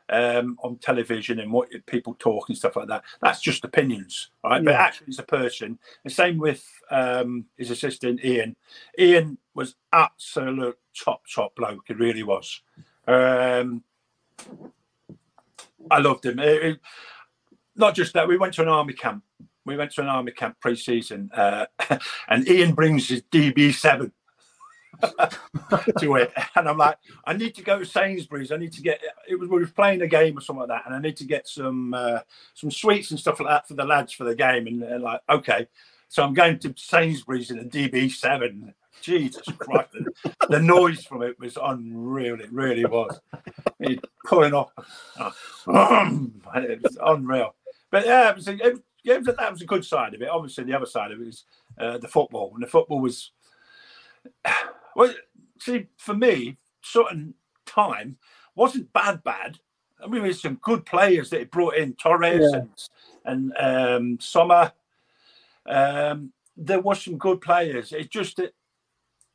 um, on television and what people talk and stuff like that. That's just opinions, right? But Yeah. actually, it's a person. The same with um, his assistant Ian. Ian was absolute top top bloke. He really was. Um, I loved him. It- it- not just that, we went to an army camp. We went to an army camp pre-season, uh, (laughs) and Ian brings his DB7 (laughs) to it, and I'm like, I need to go to Sainsbury's. I need to get. It was we were playing a game or something like that, and I need to get some uh, some sweets and stuff like that for the lads for the game. And they're like, okay, so I'm going to Sainsbury's in a DB7. Jesus Christ, the, the noise from it was unreal. It really was. He's pulling off. (laughs) it was unreal. But yeah, it was, a, it, it was- that was a good side of it. Obviously, the other side of it is uh, the football. And the football was, (sighs) well, see, for me, certain time wasn't bad, bad. I mean, there's some good players that he brought in, Torres Yeah. and, and um, Somma. Um, there was some good players. It's just that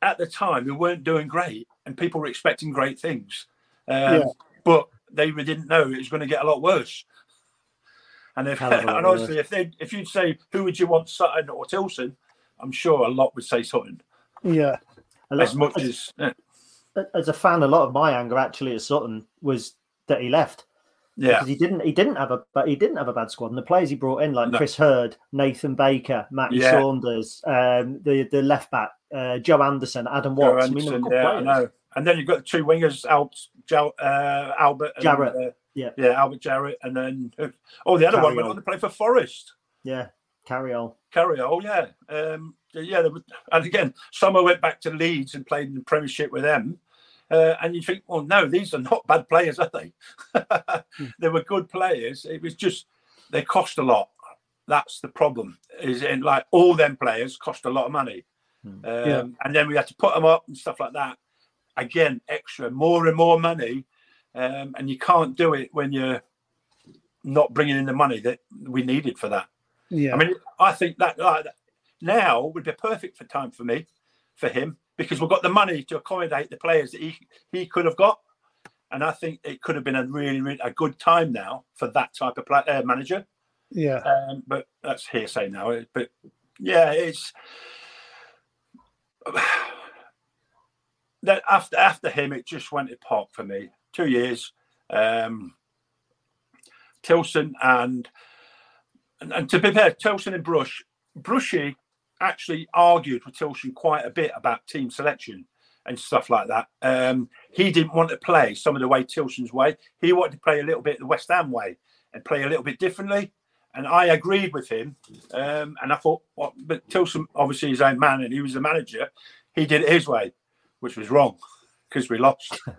at the time we weren't doing great, and people were expecting great things. Um, Yeah. But they didn't know it was going to get a lot worse. And if Hell of a lot and honestly, if they if you'd say who would you want, Sutton or Tilson, I'm sure a lot would say Sutton. Yeah. Lot- As much as yeah, as a fan, a lot of my anger actually at Sutton was that he left. yeah, because he didn't he didn't have a but he didn't have a bad squad and the players he brought in like No. Chris Herd, Nathan Baker, Matt Yeah. Saunders, um, the the left back uh, Joe Anderson, Adam Watts. I mean, they were Anderson, good yeah. And then you've got the two wingers, Al, Joe, uh, Albert, and, Jarrett, uh, yeah. yeah, Albert Jarrett, and then (laughs) oh, the other one went on to play for Forest. Yeah, carry on. Carriol, yeah, um, yeah. They were, and again, Somma went back to Leeds and played in the Premiership with them. Uh, and you think, well, no, these are not (laughs) bad players, are they? they were good players. It was just they cost a lot. That's the problem. Is in like all them players cost a lot of money, um, Yeah. and then we had to put them up and stuff like that. Again, extra, more and more money, um, and you can't do it when you're not bringing in the money that we needed for that. Yeah. I mean, I think that like, now would be perfect for time for me, for him, because we've got the money to accommodate the players that he he could have got, and I think it could have been a really, really a good time now for that type of play, uh, manager. yeah. Um, but that's hearsay now. But yeah, it's (sighs) that after after him, it just went to pop for me. Two years, um, Tilson and, and and to be fair, Tilson and Brush, Brushy actually argued with Tilson quite a bit about team selection and stuff like that. Um, he didn't want to play some of the way Tilson's way. He wanted to play a little bit the West Ham way and play a little bit differently. And I agreed with him. Um, and I thought, well, but Tilson, obviously, his own man, and he was the manager. He did it his way, which was wrong because we lost. (laughs)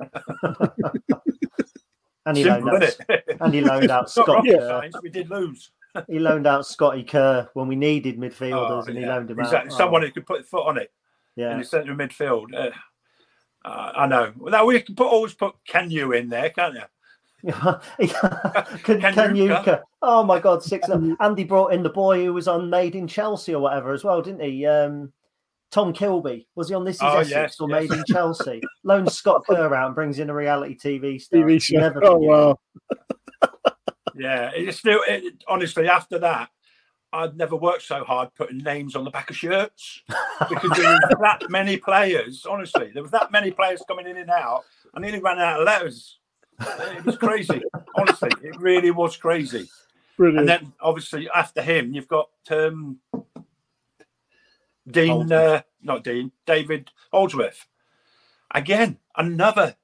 And he Simple, loaned out, (laughs) and he loaned out Scott. Kerr. We did lose. He loaned out Scotty Kerr when we needed midfielders, Oh, and he yeah. loaned him exactly. out. Someone Oh, who could put a foot on it Yeah, in the centre of midfield. Uh, uh, I know. Now we can put always put can you in there, can't you? (laughs) can, Can can you? Yuka. Oh my God, six. Andy brought in the boy who was on Made in Chelsea or whatever as well, didn't he? Um, Tom Kilbey was he on This Is Oh, Essex yes, or yes. Made in Chelsea? Loans Scott Kerr out and brings in a reality TV star. TV You show. never Oh forget. wow. Yeah, it's still it, honestly after that, I'd never worked so hard putting names on the back of shirts because there was that many players. Honestly, there was that many players coming in and out. I nearly ran out of letters. It was crazy. honestly, it really was crazy. Brilliant. And then obviously after him, you've got um, Dean, uh, not Dean, David Holdsworth. Again, another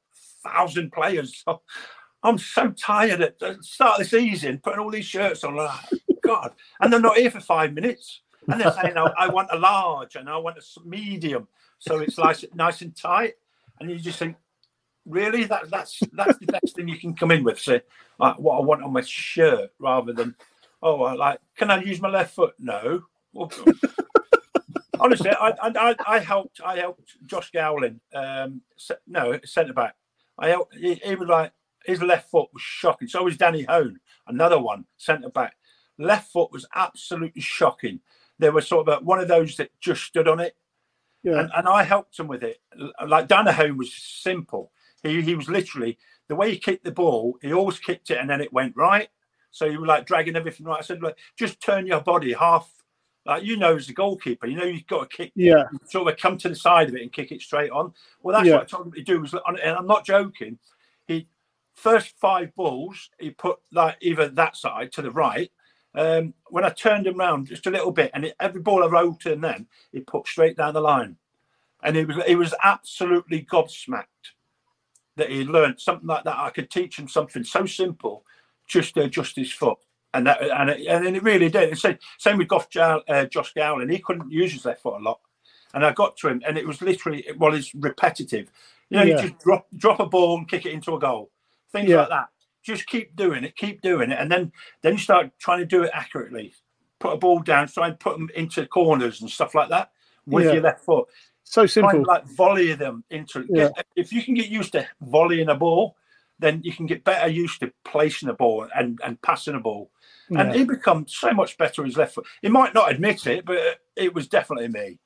thousand players. (laughs) I'm so tired at the start of the season putting all these shirts on. Like, (laughs) God, and they're not here for five minutes. And they're saying, oh, "I want a large and I want a medium," so it's nice, nice and tight. And you just think, really, that, that's that's the best thing you can come in with. Say, like, what I want on my shirt, rather than, oh, I like, can I use my left foot? No. (laughs) Well, honestly, I, I I helped I helped Josh Gowling, um, no centre back. I helped. He, he was like his left foot was shocking. So was Danny Hone, another one, centre back. Left foot was absolutely shocking. There was sort of one of those that just stood on it. Yeah. And, and I helped him with it. Like Danny Hone was simple. He, he was literally, the way he kicked the ball, he always kicked it and then it went right. So you were like dragging everything right. I said, like, just turn your body half. Like you know, as a goalkeeper, you know you've got to kick. Yeah. Sort of come to the side of it and kick it straight on. Well, that's yeah. what I told him to do. Was, and I'm not joking. He first five balls, he put like either that side to the right. Um, when I turned him round just a little bit, and it, every ball I rolled to him, then he put straight down the line, and he was he was absolutely gobsmacked that he learned something like that. I could teach him something so simple, just to adjust his foot, and that and it, and it really did. Same same with Goff, uh, Josh Gowling. he couldn't use his left foot a lot, and I got to him, and it was literally well, it's repetitive. You know, yeah. you just drop drop a ball and kick it into a goal things yeah. like that. Just keep doing it, keep doing it, and then then you start trying to do it accurately. Put a ball down, try and put them into corners and stuff like that with yeah. your left foot. So simple. Try and, like volley them into. Get, if you can get used to volleying a ball, then you can get better used to placing a ball and, and passing a ball. Yeah. And he becomes so much better with his left foot. He might not admit it, but it was definitely me.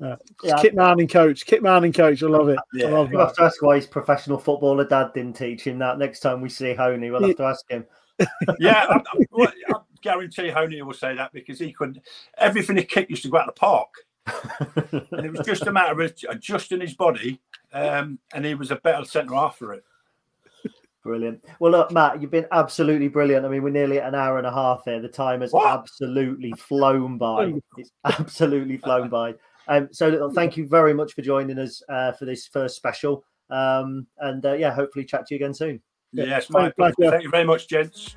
Yeah. yeah. Kit Manning coach. Kit Manning coach. I love it. Yeah. I love we'll have to ask why his professional footballer dad didn't teach him that. Next time we see Honey, we'll have to ask him. (laughs) yeah, I, I, I, guarantee Honey will say that because he couldn't. Everything he kicked used to go out of the park, and it was just a matter of adjusting his body, um, and he was a better centre half for it. Brilliant. Well, look, Matt, you've been absolutely brilliant. I mean, we're nearly at an hour and a half here. The time has what? absolutely flown by. (laughs) It's absolutely flown by. Um, so thank you very much for joining us uh, for this first special. Um, and uh, yeah, hopefully chat to you again soon. Yes, my pleasure. Thank you very much, gents.